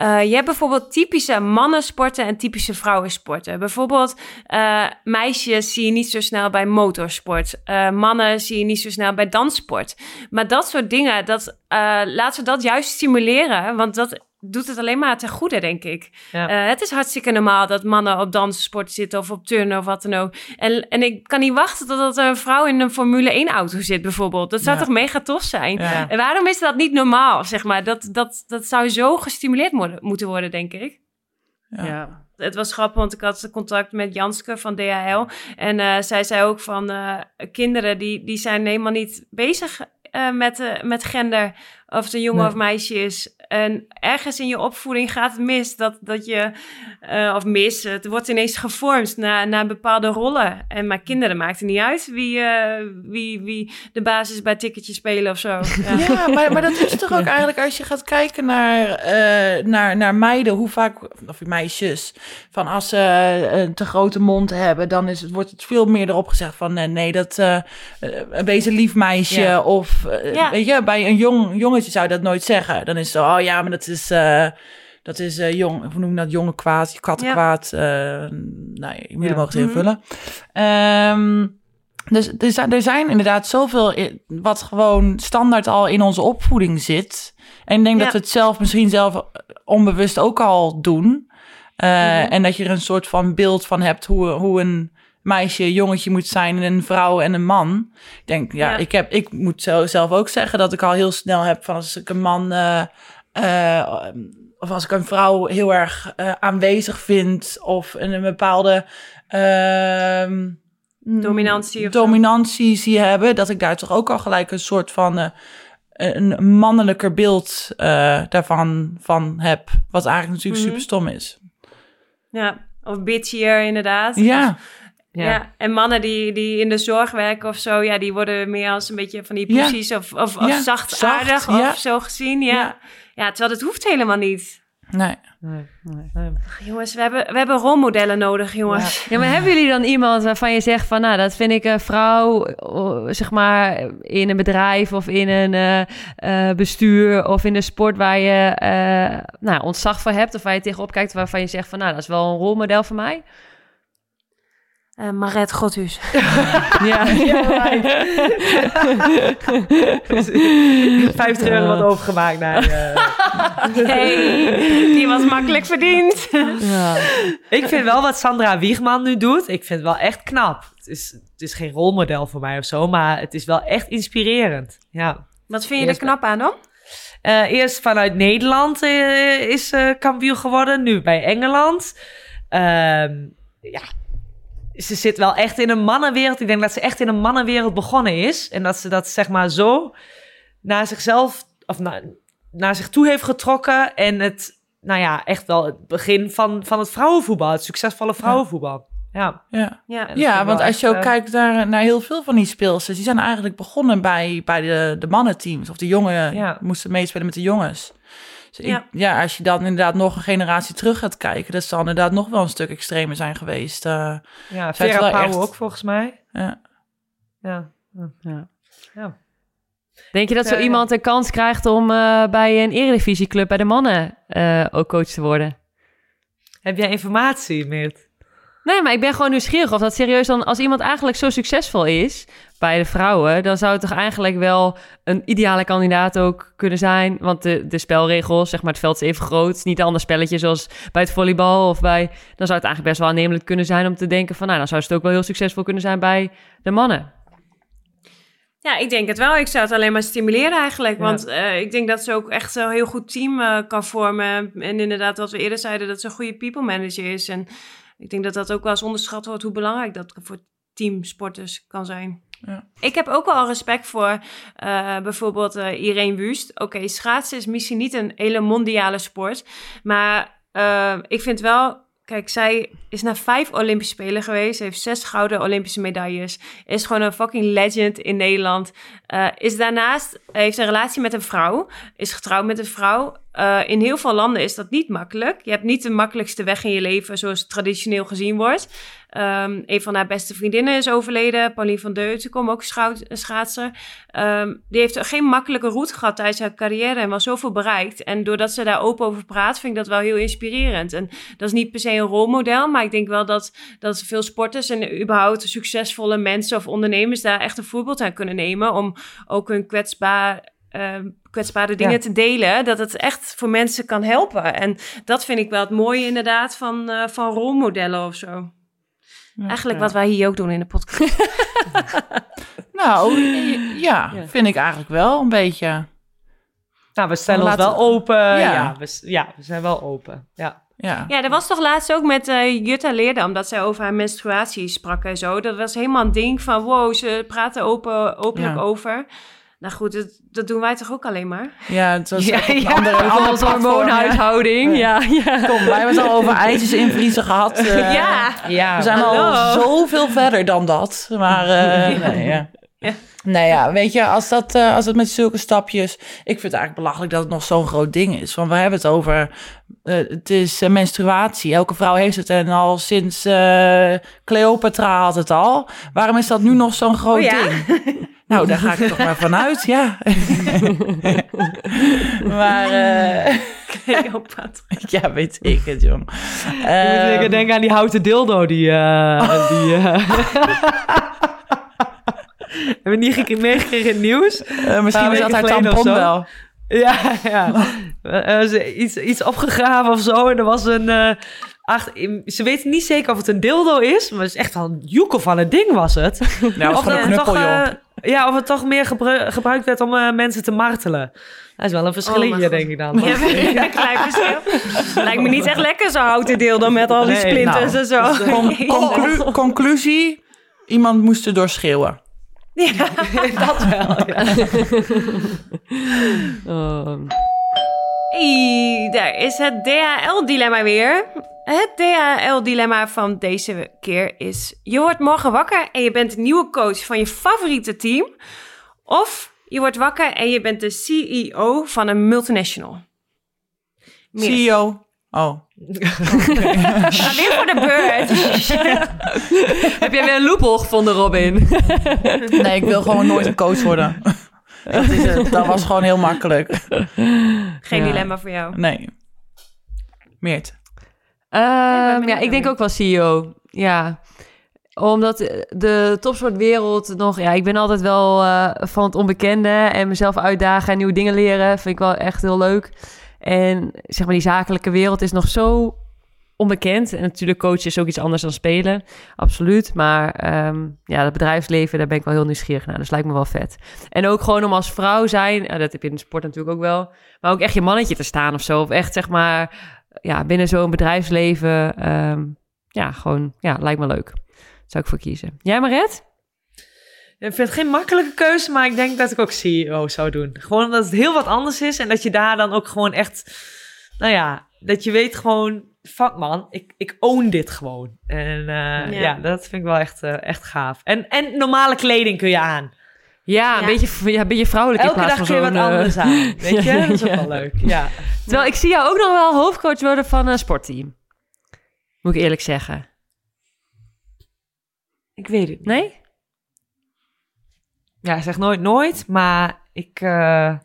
eh, je hebt bijvoorbeeld typische mannensporten en typische vrouwensporten. Bijvoorbeeld eh, meisjes zie je niet zo snel bij motorsport. Eh, mannen zie je niet zo snel bij danssport. Maar dat soort dingen, dat, laten we dat juist stimuleren. Want dat doet het alleen maar ten goede, denk ik. Ja. Eh, het is hartstikke normaal dat mannen op danssport zitten of op turnen of wat dan ook. En, en ik kan niet wachten totdat er een vrouw in een Formule 1-auto zit, bijvoorbeeld. Dat zou Ja. toch mega tof zijn? Ja. En waarom is dat niet normaal, zeg maar? Dat, dat, dat zou zo gestimuleerd worden, moeten worden, denk ik. Ja. Ja. Het was grappig, want ik had contact met Janske van DHL. En eh, zij zei ook van eh, kinderen die, die zijn helemaal niet bezig eh, met, met gender. Of het een jongen Nee. of meisje is. En ergens in je opvoeding gaat het mis. Dat, dat je, eh, of mis, het wordt ineens gevormd naar, naar bepaalde rollen. En maar kinderen maakt het niet uit wie, eh, wie, wie de basis bij ticketjes spelen of zo. Ja. Ja, maar, maar dat is toch ook eigenlijk als je gaat kijken naar, eh, naar, naar meiden, hoe vaak, of meisjes, van als ze een te grote mond hebben, dan is het, wordt het veel meer erop gezegd van nee, dat wees een lief meisje. Ja. Of Ja. weet je, bij een jong jongetje zou je dat nooit zeggen. Dan is het zo, oh ja, maar dat is. eh, dat is eh, jong, hoe noem je dat? Jonge kwaad, kattenkwaad. eh nou, je moet Ja. hem mogen Mhm. invullen. Ehm, dus er zijn, er zijn inderdaad zoveel wat gewoon standaard al in onze opvoeding zit. En ik denk Ja. dat we het zelf misschien zelf onbewust ook al doen. Mhm. En dat je er een soort van beeld van hebt hoe, hoe een meisje, jongetje moet zijn en een vrouw en een man. Ik denk, ja, Ja. Ik, heb, ik moet zo, zelf ook zeggen dat ik al heel snel heb van als ik een man... eh, of als ik een vrouw heel erg eh, aanwezig vind of een bepaalde... ehm, Dominantie of dominantie zie hebben, dat ik daar toch ook al gelijk een soort van eh, een mannelijker beeld daarvan van heb. Wat eigenlijk natuurlijk Mhm. super stom is. Ja, of bitchier inderdaad. Ja, Ja. en mannen die, die in de zorg werken of zo, ja, die worden meer als een beetje van die Ja. poesies of, of, of Ja, zachtaardig zacht, of zo gezien. Ja. Ja. ja. terwijl dat hoeft helemaal niet. nee. Nee, nee. Ach, jongens, we hebben, we hebben rolmodellen nodig, jongens. Ja, maar hebben jullie dan iemand waarvan je zegt van, nou, dat vind ik een vrouw, oh, zeg maar, in een bedrijf of in een eh, eh, bestuur of in de sport waar je eh, nou, ontzag voor hebt of waar je tegenop kijkt waarvan je zegt van, nou, dat is wel een rolmodel voor mij? Eh Maret Godhuis. Ja. 50 euro wat overgemaakt naar... eh, Hey, die was makkelijk verdiend. ja. Ik vind wel wat Sandra Wiegman nu doet, ik vind het wel echt knap. Het is, het is geen rolmodel voor mij of zo, maar het is wel echt inspirerend. Ja. Wat vind je Eerst er knap aan dan? Eh, eerst vanuit Nederland is ze kampioen geworden, nu bij Engeland. Ehm, ja, ze zit wel echt in een mannenwereld. Ik denk dat ze echt in een mannenwereld begonnen is. En dat ze dat zeg maar zo naar zichzelf, of naar, naar zich toe heeft getrokken. En het, nou ja, echt wel het begin van, van het vrouwenvoetbal, het succesvolle vrouwenvoetbal. Ja, Ja. Ja. Ja, want als je ook eh, kijkt naar, naar heel veel van die speelsters, die zijn eigenlijk begonnen bij, bij de, de mannenteams. Of de jongen Ja. moesten meespelen met de jongens. Dus ik- Ja. ja. als je dan inderdaad nog een generatie terug gaat kijken, dat zal inderdaad nog wel een stuk extremer zijn geweest. eh. Ja, Vera Pauw echt- ook volgens mij. ja. Ja. Ja. Ja. Denk je dat zo Eh, iemand een kans krijgt om eh, bij een eredivisieclub bij de mannen eh, ook coach te worden? Heb jij informatie, Meert? Nee, maar ik ben gewoon nieuwsgierig of dat serieus dan... Als iemand eigenlijk zo succesvol is bij de vrouwen... dan zou het toch eigenlijk wel een ideale kandidaat ook kunnen zijn. Want de, de spelregels, zeg maar, het veld is even groot. Het is niet een ander spelletje zoals bij het volleybal of bij... Dan zou het eigenlijk best wel aannemelijk kunnen zijn om te denken van... nou, dan zou het ook wel heel succesvol kunnen zijn bij de mannen. Ja, ik denk het wel. Ik zou het alleen maar stimuleren eigenlijk. Ja. Want eh, ik denk dat ze ook echt een heel goed team eh, kan vormen. En inderdaad, wat we eerder zeiden, dat ze een goede people manager is. En ik denk dat dat ook wel eens onderschat wordt hoe belangrijk dat voor teamsporters kan zijn. Ja. Ik heb ook wel respect voor eh, bijvoorbeeld eh Irene Wust. Oké, schaatsen is misschien niet een hele mondiale sport. Maar eh, ik vind wel... Kijk, zij is naar vijf Olympische Spelen geweest. Heeft zes gouden Olympische medailles. Is gewoon een fucking legend in Nederland. Eh, is daarnaast, heeft een relatie met een vrouw. Is getrouwd met een vrouw. Eh, in heel veel landen is dat niet makkelijk. Je hebt niet de makkelijkste weg in je leven zoals traditioneel gezien wordt. Ehm, een van haar beste vriendinnen is overleden. Pauline van Deutenkom, ook schaatser. Ehm, die heeft geen makkelijke route gehad tijdens haar carrière en wel zoveel bereikt. En doordat ze daar open over praat, vind ik dat wel heel inspirerend. En dat is niet per se een rolmodel, maar ik denk wel dat, dat veel sporters en überhaupt succesvolle mensen of ondernemers daar echt een voorbeeld aan kunnen nemen. Om ook hun kwetsbaar, ehm, kwetsbare dingen Ja. te delen. Dat het echt voor mensen kan helpen. En dat vind ik wel het mooie inderdaad van, eh, van rolmodellen of zo. Eigenlijk wat wij hier ook doen in de podcast. Nou, ja, Ja. vind ik eigenlijk wel een beetje. Nou, we stellen ons wel we- open. Ja. Ja, we, ja, we zijn wel open. Ja. Ja. Ja, dat was toch laatst ook met eh, Jutta Leerde, omdat zij over haar menstruatie sprak en zo. Dat was helemaal een ding van, wow, ze praten open, openlijk Ja. over. Nou goed, dat, dat doen wij toch ook alleen maar? Ja, het was Ja, een ja, andere, platform, ja. hormoonhuishouding. Ja, ja. Kom, wij hebben het al over ijsjes invriezen gehad. eh, ja, Ja, We zijn hallo. al zoveel verder dan dat. Maar eh, nee, ja. Ja. Nee, ja, weet je, als dat, eh, als het met zulke stapjes... Ik vind het eigenlijk belachelijk dat het nog zo'n groot ding is. Want we hebben het over... eh, het is menstruatie. Elke vrouw heeft het en al sinds eh, Cleopatra had het al. Waarom is dat nu nog zo'n groot Oh ja? ding? Nou, daar ga ik toch maar vanuit, ja. maar eh, Cleopatra. ja, weet ik het, jong. Ik Ehm, denk aan die houten dildo die... eh die eh, Hebben we niet gek- meegekregen in het nieuws? eh, misschien was dat haar tampon wel. Ja, ja. Er is iets, iets opgegraven of zo. En er was een... eh, ach, ze weten niet zeker of het een dildo is. Maar het is echt wel een joekel van een ding was het. Nou, of gewoon een knuppel, toch, joh. Ja, of het toch meer gebru- gebruikt werd om eh, mensen te martelen. Dat is wel een Oh, mijn denk ik dan. Ja, een klein verschil. Lijkt me niet echt lekker zo houten deel dan met al die Nee, splinters nou, en zo. Con- conclu- conclusie, iemand moest er door schreeuwen. dat wel, ja. Oh. Hey, daar is het DHL-dilemma weer. Het DHL-dilemma van deze keer is... je wordt morgen wakker en je bent de nieuwe coach van je favoriete team. Of je wordt wakker en je bent de CEO van een multinational. Meer. CEO. Oh. Ga weer voor de beurt. Heb jij weer een loophole gevonden, Robin? Nee, ik wil gewoon nooit een coach worden. Dat, is het. dat was gewoon heel makkelijk. Geen Ja. dilemma voor jou. Nee. Meert. Ehm, ja, ik denk ook wel CEO. Ja. Omdat de topsportwereld nog... Ja, ik ben altijd wel eh, van het onbekende en mezelf uitdagen en nieuwe dingen leren. Vind ik wel echt heel leuk. En zeg maar, die zakelijke wereld is nog zo onbekend. En natuurlijk coachen is ook iets anders dan spelen. Absoluut. Maar ehm, ja, het bedrijfsleven, daar ben ik wel heel nieuwsgierig naar. Dus lijkt me wel vet. En ook gewoon om als vrouw zijn, eh, dat heb je in de sport natuurlijk ook wel. Maar ook echt je mannetje te staan of zo. Of echt zeg maar, ja, binnen zo'n bedrijfsleven. ehm, ja, gewoon, ja, lijkt me leuk. Zou ik voor kiezen. Jij Maret? Ik vind het geen makkelijke keuze, maar ik denk dat ik ook CEO zou doen. Gewoon omdat het heel wat anders is en dat je daar dan ook gewoon echt, nou ja, dat je weet gewoon, fuck man, ik, ik own dit gewoon. En eh, ja. dat vind ik wel echt, eh, echt gaaf. En, en normale kleding kun je aan. Ja, een Ja. beetje, ja, een beetje vrouwelijk Elke in plaats dag van kun je wat eh, anders aan, weet je? Dat is ook wel leuk, ja. Terwijl ik zie jou ook nog wel hoofdcoach worden van een sportteam. Moet ik eerlijk zeggen. Ik weet het niet. Nee? Ja, zeg nooit nooit, maar ik, eh,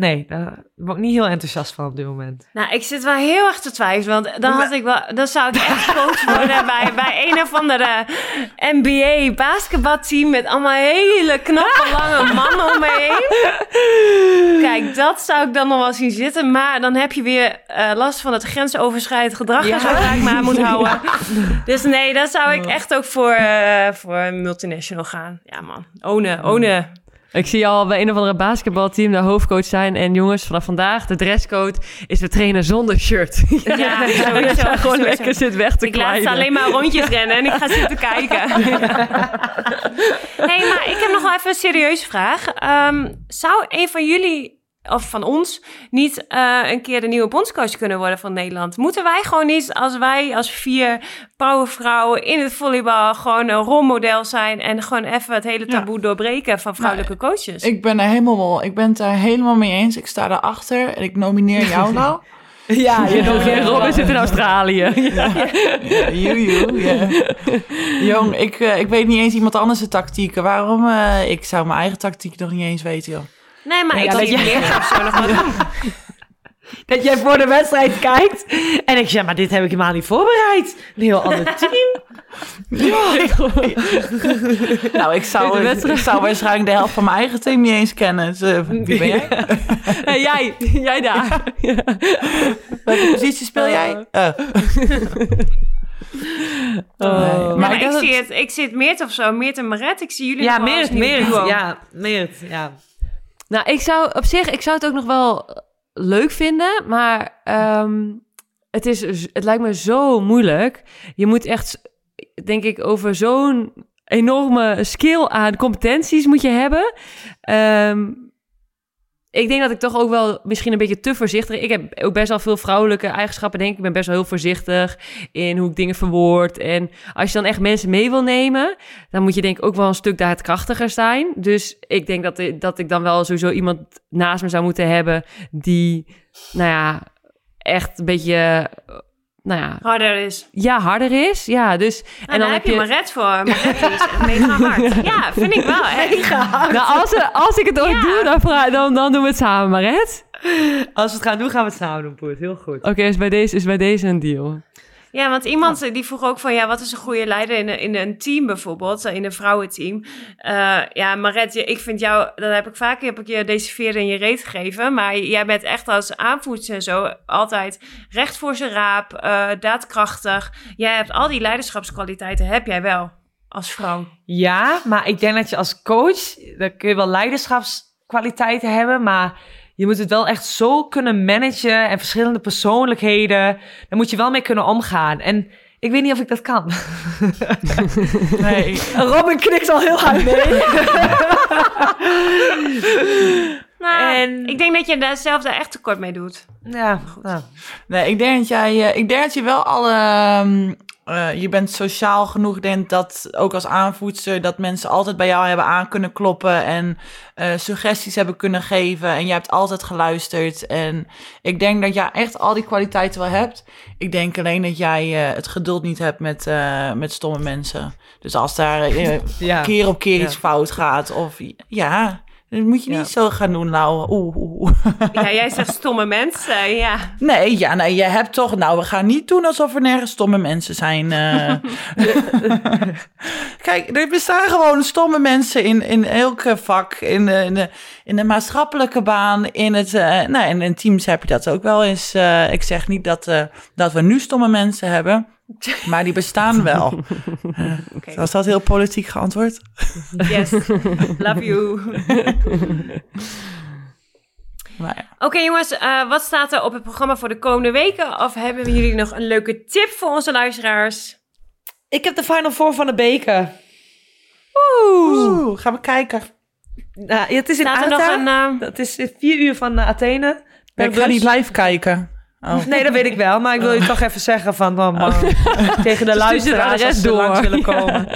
nee, daar ben ik niet heel enthousiast van op dit moment. Nou, ik zit wel heel erg te twijfelen. Want dan, had ik wel, dan zou ik echt coach worden bij, bij een of andere NBA basketbalteam met allemaal hele knappe lange mannen om me heen. Kijk, dat zou ik dan nog wel zien zitten. Maar dan heb je weer eh, last van het grensoverschrijdend gedrag en zo waar ik me aan moet houden. Dus nee, dan zou ik echt ook voor, eh, voor een multinational gaan. Ja man, ownen, ownen. Ik zie al bij een of andere basketbalteam de hoofdcoach zijn. En jongens, vanaf vandaag, de dresscode is we trainen zonder shirt. Ja, sowieso. je gewoon lekker zit weg te Ik laat ze alleen maar rondjes rennen en ik ga zitten kijken. hey, maar ik heb nog wel even een serieuze vraag. Ehm, zou een van jullie, of van ons, niet eh, een keer de nieuwe bondscoach kunnen worden van Nederland? Moeten wij gewoon niet, als wij als vier powervrouwen in het volleybal, gewoon een rolmodel zijn en gewoon even het hele taboe doorbreken van vrouwelijke coaches? Ik ben er helemaal, ik ben het daar helemaal mee eens. Ik sta daarachter en ik nomineer jou nou. Ja, je Nog geen Robin zit in Australië. You, you, yeah. Jong, ik, eh, ik weet niet eens iemand anders de tactieken. Waarom? eh, ik zou mijn eigen tactiek nog niet eens weten, joh. Nee, maar Ja, ik dat zie je- meer of zo nog wat doen. Dat jij voor de wedstrijd kijkt. En ik zeg, maar dit heb ik helemaal niet voorbereid. Een heel ander team. Nou, ik zou, De ik, zou waarschijnlijk de helft van mijn eigen team niet eens kennen. Dus, eh, wie ben jij? Hey, jij, jij daar. Welke positie speel jij? Eh. Oh. Nee, maar maar ik ik, zie het, ik zie het Meert of zo, Meert en Maret. Ik zie jullie Ja, Meert, nieuw Meert. duo. Ja, Meert, ja. Nou, ik zou op zich, ik zou het ook nog wel leuk vinden, maar ehm, het, is, het lijkt me zo moeilijk. Je moet echt, denk ik, over zo'n enorme skill aan competenties moet je hebben. Ehm, ik denk dat ik toch ook wel misschien een beetje te voorzichtig... Ik heb ook best wel veel vrouwelijke eigenschappen, denk ik. Ik ben best wel heel voorzichtig in hoe ik dingen verwoord. En als je dan echt mensen mee wil nemen... dan moet je denk ik ook wel een stuk daadkrachtiger zijn. Dus ik denk dat, dat ik dan wel sowieso iemand naast me zou moeten hebben... die, nou ja, echt een beetje nou ja, harder is. Ja, harder is. Ja, dus en dan, heb je maar red voor. Maret is mega hard. Ja, vind ik wel. Mega hard. Nou, als, als ik het ooit doe, dan, dan, dan doen we het samen, Maret. Als we het gaan doen, gaan we het samen doen, Poet. Heel goed. Oké, is, bij deze, is bij deze een deal. Ja, want iemand die vroeg ook van, ja, wat is een goede leider in een, in een team bijvoorbeeld, in een vrouwenteam? Uh, ja, Maret, ik vind jou, dat heb ik vaak, heb ik je deze in je reet gegeven, maar jij bent echt als aanvoerder en zo altijd recht voor zijn raap, uh, daadkrachtig. Jij hebt al die leiderschapskwaliteiten, heb jij wel als vrouw. Ja, maar ik denk dat je als coach, dan kun je wel leiderschapskwaliteiten hebben, maar je moet het wel echt zo kunnen managen en verschillende persoonlijkheden. Daar moet je wel mee kunnen omgaan. En ik weet niet of ik dat kan. nee. Robin knikt al heel hard mee. nou, en... ik denk dat je daar zelf daar echt tekort mee doet. Ja, goed. Nou. Nee, ik denk dat jij, eh, ik denk dat je wel alle ehm, uh, je bent sociaal genoeg, denk dat ook als aanvoedster, dat mensen altijd bij jou hebben aan kunnen kloppen en uh, suggesties hebben kunnen geven. En je hebt altijd geluisterd. En ik denk dat jij echt al die kwaliteiten wel hebt. Ik denk alleen dat jij uh, het geduld niet hebt met, met stomme mensen. Dus als daar ja. keer op keer iets fout gaat, of ja. Dat moet je niet zo gaan doen, nou. Oeh, oeh. Ja, jij zegt stomme mensen, ja. Nee, ja, nee, je hebt toch... Nou, we gaan niet doen alsof er nergens stomme mensen zijn. Uh. Kijk, er bestaan gewoon stomme mensen in, in elke vak. In de, in, de, in de maatschappelijke baan, in het... Uh, nou, en in teams heb je dat ook wel eens. Uh, ik zeg niet dat, dat we nu stomme mensen hebben... Maar die bestaan wel. okay. Was dat heel politiek geantwoord? Yes, love you. Ja. Oké okay, jongens, uh, wat staat er op het programma voor de komende weken? Of hebben jullie nog een leuke tip voor onze luisteraars? Ik heb de Final Four van de beker. Oeh, gaan we kijken. Nou, het is in uh... Dat is vier uur van uh, Athene. Ik ga niet live kijken. Oh. Nee, dat weet ik wel. Maar ik wil je oh. toch even zeggen van... Oh, man, tegen de luisteraars als ze langs willen komen.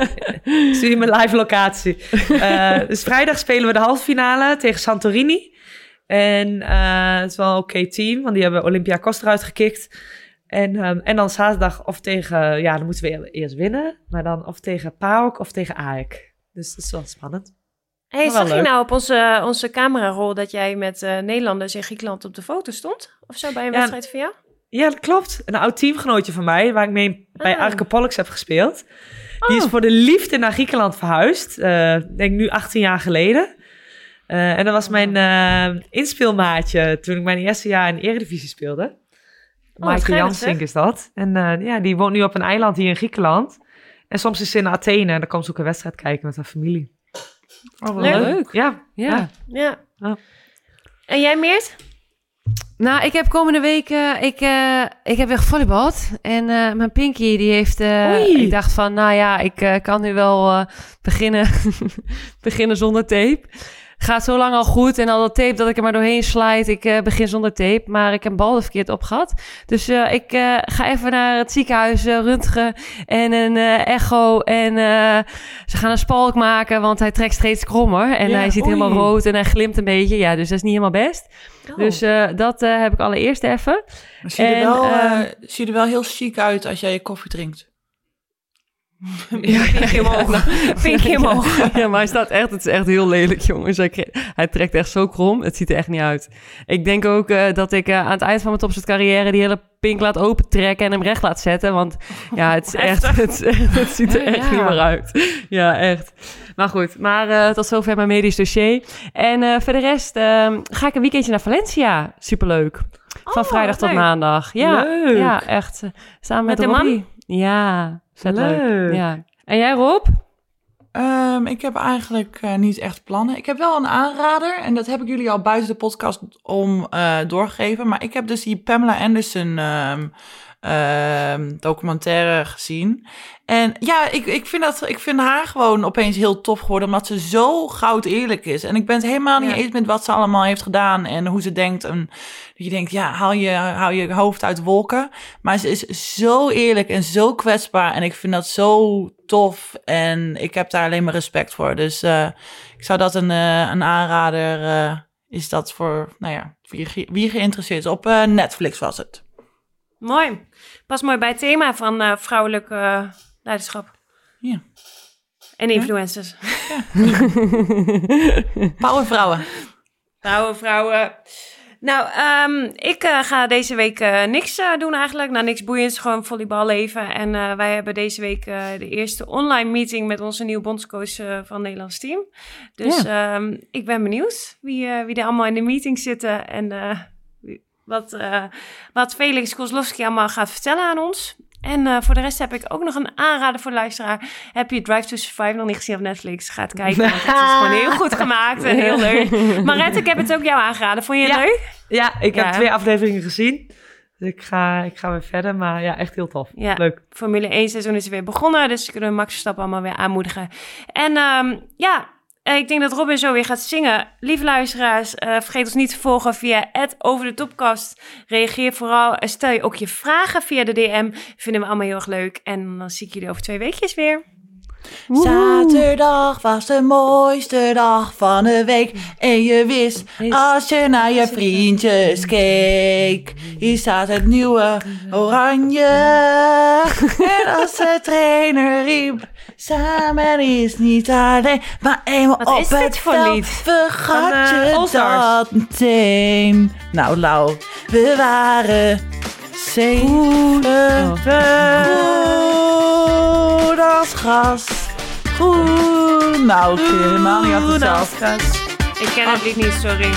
Zie je mijn live locatie. Uh, dus vrijdag spelen we de halve finale tegen Santorini. En uh, het is wel een oké team, want die hebben Olympia Costa eruit gekikt. En, um, en dan zaterdag of tegen... Ja, dan moeten we eerst winnen. Maar dan of tegen PAOK of tegen AEK. Dus dat is wel spannend. Hey, zag je nou op onze, onze camerarol dat jij met uh, Nederlanders in Griekenland op de foto stond? Of zo bij een wedstrijd van jou? Ja, dat klopt. Een oud teamgenootje van mij, waar ik mee bij ah. Pollux heb gespeeld. Die is oh. voor de liefde naar Griekenland verhuisd. Uh, denk nu 18 jaar geleden. Uh, en dat was mijn uh, inspeelmaatje toen ik mijn eerste jaar in Eredivisie speelde. Oh, Jansink is dat. En ja, die woont nu op een eiland hier in Griekenland. En soms is ze in Athene en dan komt ze ook een wedstrijd kijken met haar familie. Oh, leuk. leuk. Ja. Ja. ja. ja. En jij, Meert? Nou, ik heb komende week, uh, ik, uh, ik heb weer volleybald. En uh, mijn Pinky, die heeft, ik dacht van, nou ja, ik kan nu wel beginnen, beginnen zonder tape gaat zo lang al goed. En al dat tape dat ik er maar doorheen slide. Ik uh, begin zonder tape, maar ik heb een bal er verkeerd op gehad. Dus uh, ik uh, ga even naar het ziekenhuis röntgen en een echo. En ze gaan een spalk maken, want hij trekt steeds krommer. En ja, hij ziet helemaal rood en hij glimt een beetje. Ja, dus dat is niet helemaal best. Oh. Dus dat heb ik allereerst even. zie je, er wel, zie je er wel heel chic uit als jij je koffie drinkt. Ja, omhoog. Vinkje omhoog. Ja, maar hij staat echt, het is echt heel lelijk, jongens. Hij, hij trekt echt zo krom, het ziet er echt niet uit. Ik denk ook uh, dat ik uh, aan het eind van mijn topsportcarrière die hele pink laat opentrekken en hem recht laat zetten. Want ja, het is echt, het, het ziet er echt niet meer uit. Ja, echt. Maar goed, maar uh, tot zover mijn medisch dossier. En voor de rest ehm, ga ik een weekendje naar Valencia. Superleuk. Van oh, vrijdag tot maandag. Ja, leuk. ja echt. Samen met, met de man? Ja. Vet leuk. Ja. En jij, Rob? Ehm, ik heb eigenlijk eh, niet echt plannen. Ik heb wel een aanrader. En dat heb ik jullie al buiten de podcast om eh, doorgegeven. Maar ik heb dus die Pamela Anderson ehm, documentaire gezien. En ja, ik, ik, vind dat, ik vind haar gewoon opeens heel tof geworden. Omdat ze zo goud eerlijk is. En ik ben het helemaal niet Ja. eens met wat ze allemaal heeft gedaan. En hoe ze denkt. En dat je denkt, ja, haal je, haal je hoofd uit wolken. Maar ze is zo eerlijk en zo kwetsbaar. En ik vind dat zo tof. En ik heb daar alleen maar respect voor. Dus eh, ik zou dat een, eh, een aanrader... eh, is dat voor, nou ja, wie, wie geïnteresseerd is. Op Netflix was het. Mooi. Pas mooi bij het thema van eh, vrouwelijk eh, leiderschap. Ja. En influencers. Powervrouwen. Vrouwen, vrouwen. Nou, ehm, ik eh, ga deze week niks doen eigenlijk. Nou, niks boeiends, gewoon volleybal leven. En wij hebben deze week de eerste online meeting met onze nieuwe bondscoach van het Nederlands team. Dus ehm, ik ben benieuwd wie, wie er allemaal in de meeting zitten en wat, eh, wat Felix Kozlowski allemaal gaat vertellen aan ons. En eh, voor de rest heb ik ook nog een aanrader voor de luisteraar. Heb je Drive to Survive nog niet gezien op Netflix? Ga het kijken, want het is gewoon heel goed gemaakt en heel leuk. Maret, ik heb het ook jou aangeraden. Vond je het Ja. leuk? Ja, ik Ja. heb twee afleveringen gezien. Dus ik ga, ik ga weer verder. Maar ja, echt heel tof. Ja. Leuk. Formule 1 seizoen is weer begonnen, dus kunnen we Max Verstappen allemaal weer aanmoedigen. En ehm, ja, ik denk dat Robin zo weer gaat zingen. Lieve luisteraars, eh, vergeet ons niet te volgen via Over de Topkast. Reageer vooral, en stel je ook je vragen via de DM. Vinden we allemaal heel erg leuk. En dan zie ik jullie over twee weekjes weer. Zaterdag was de mooiste dag van de week. En je wist, als je naar je vriendjes keek. Hier staat het nieuwe oranje. En als de trainer riep, samen is niet alleen. Maar eenmaal Wat op is dit het voor veld lied? vergat Van, eh, je All-Stars. dat meteen. Nou, Lau, we waren zeven. Goed als gas. Goed. Nou, ik helemaal niet als gas. Ik ken het lied niet, sorry.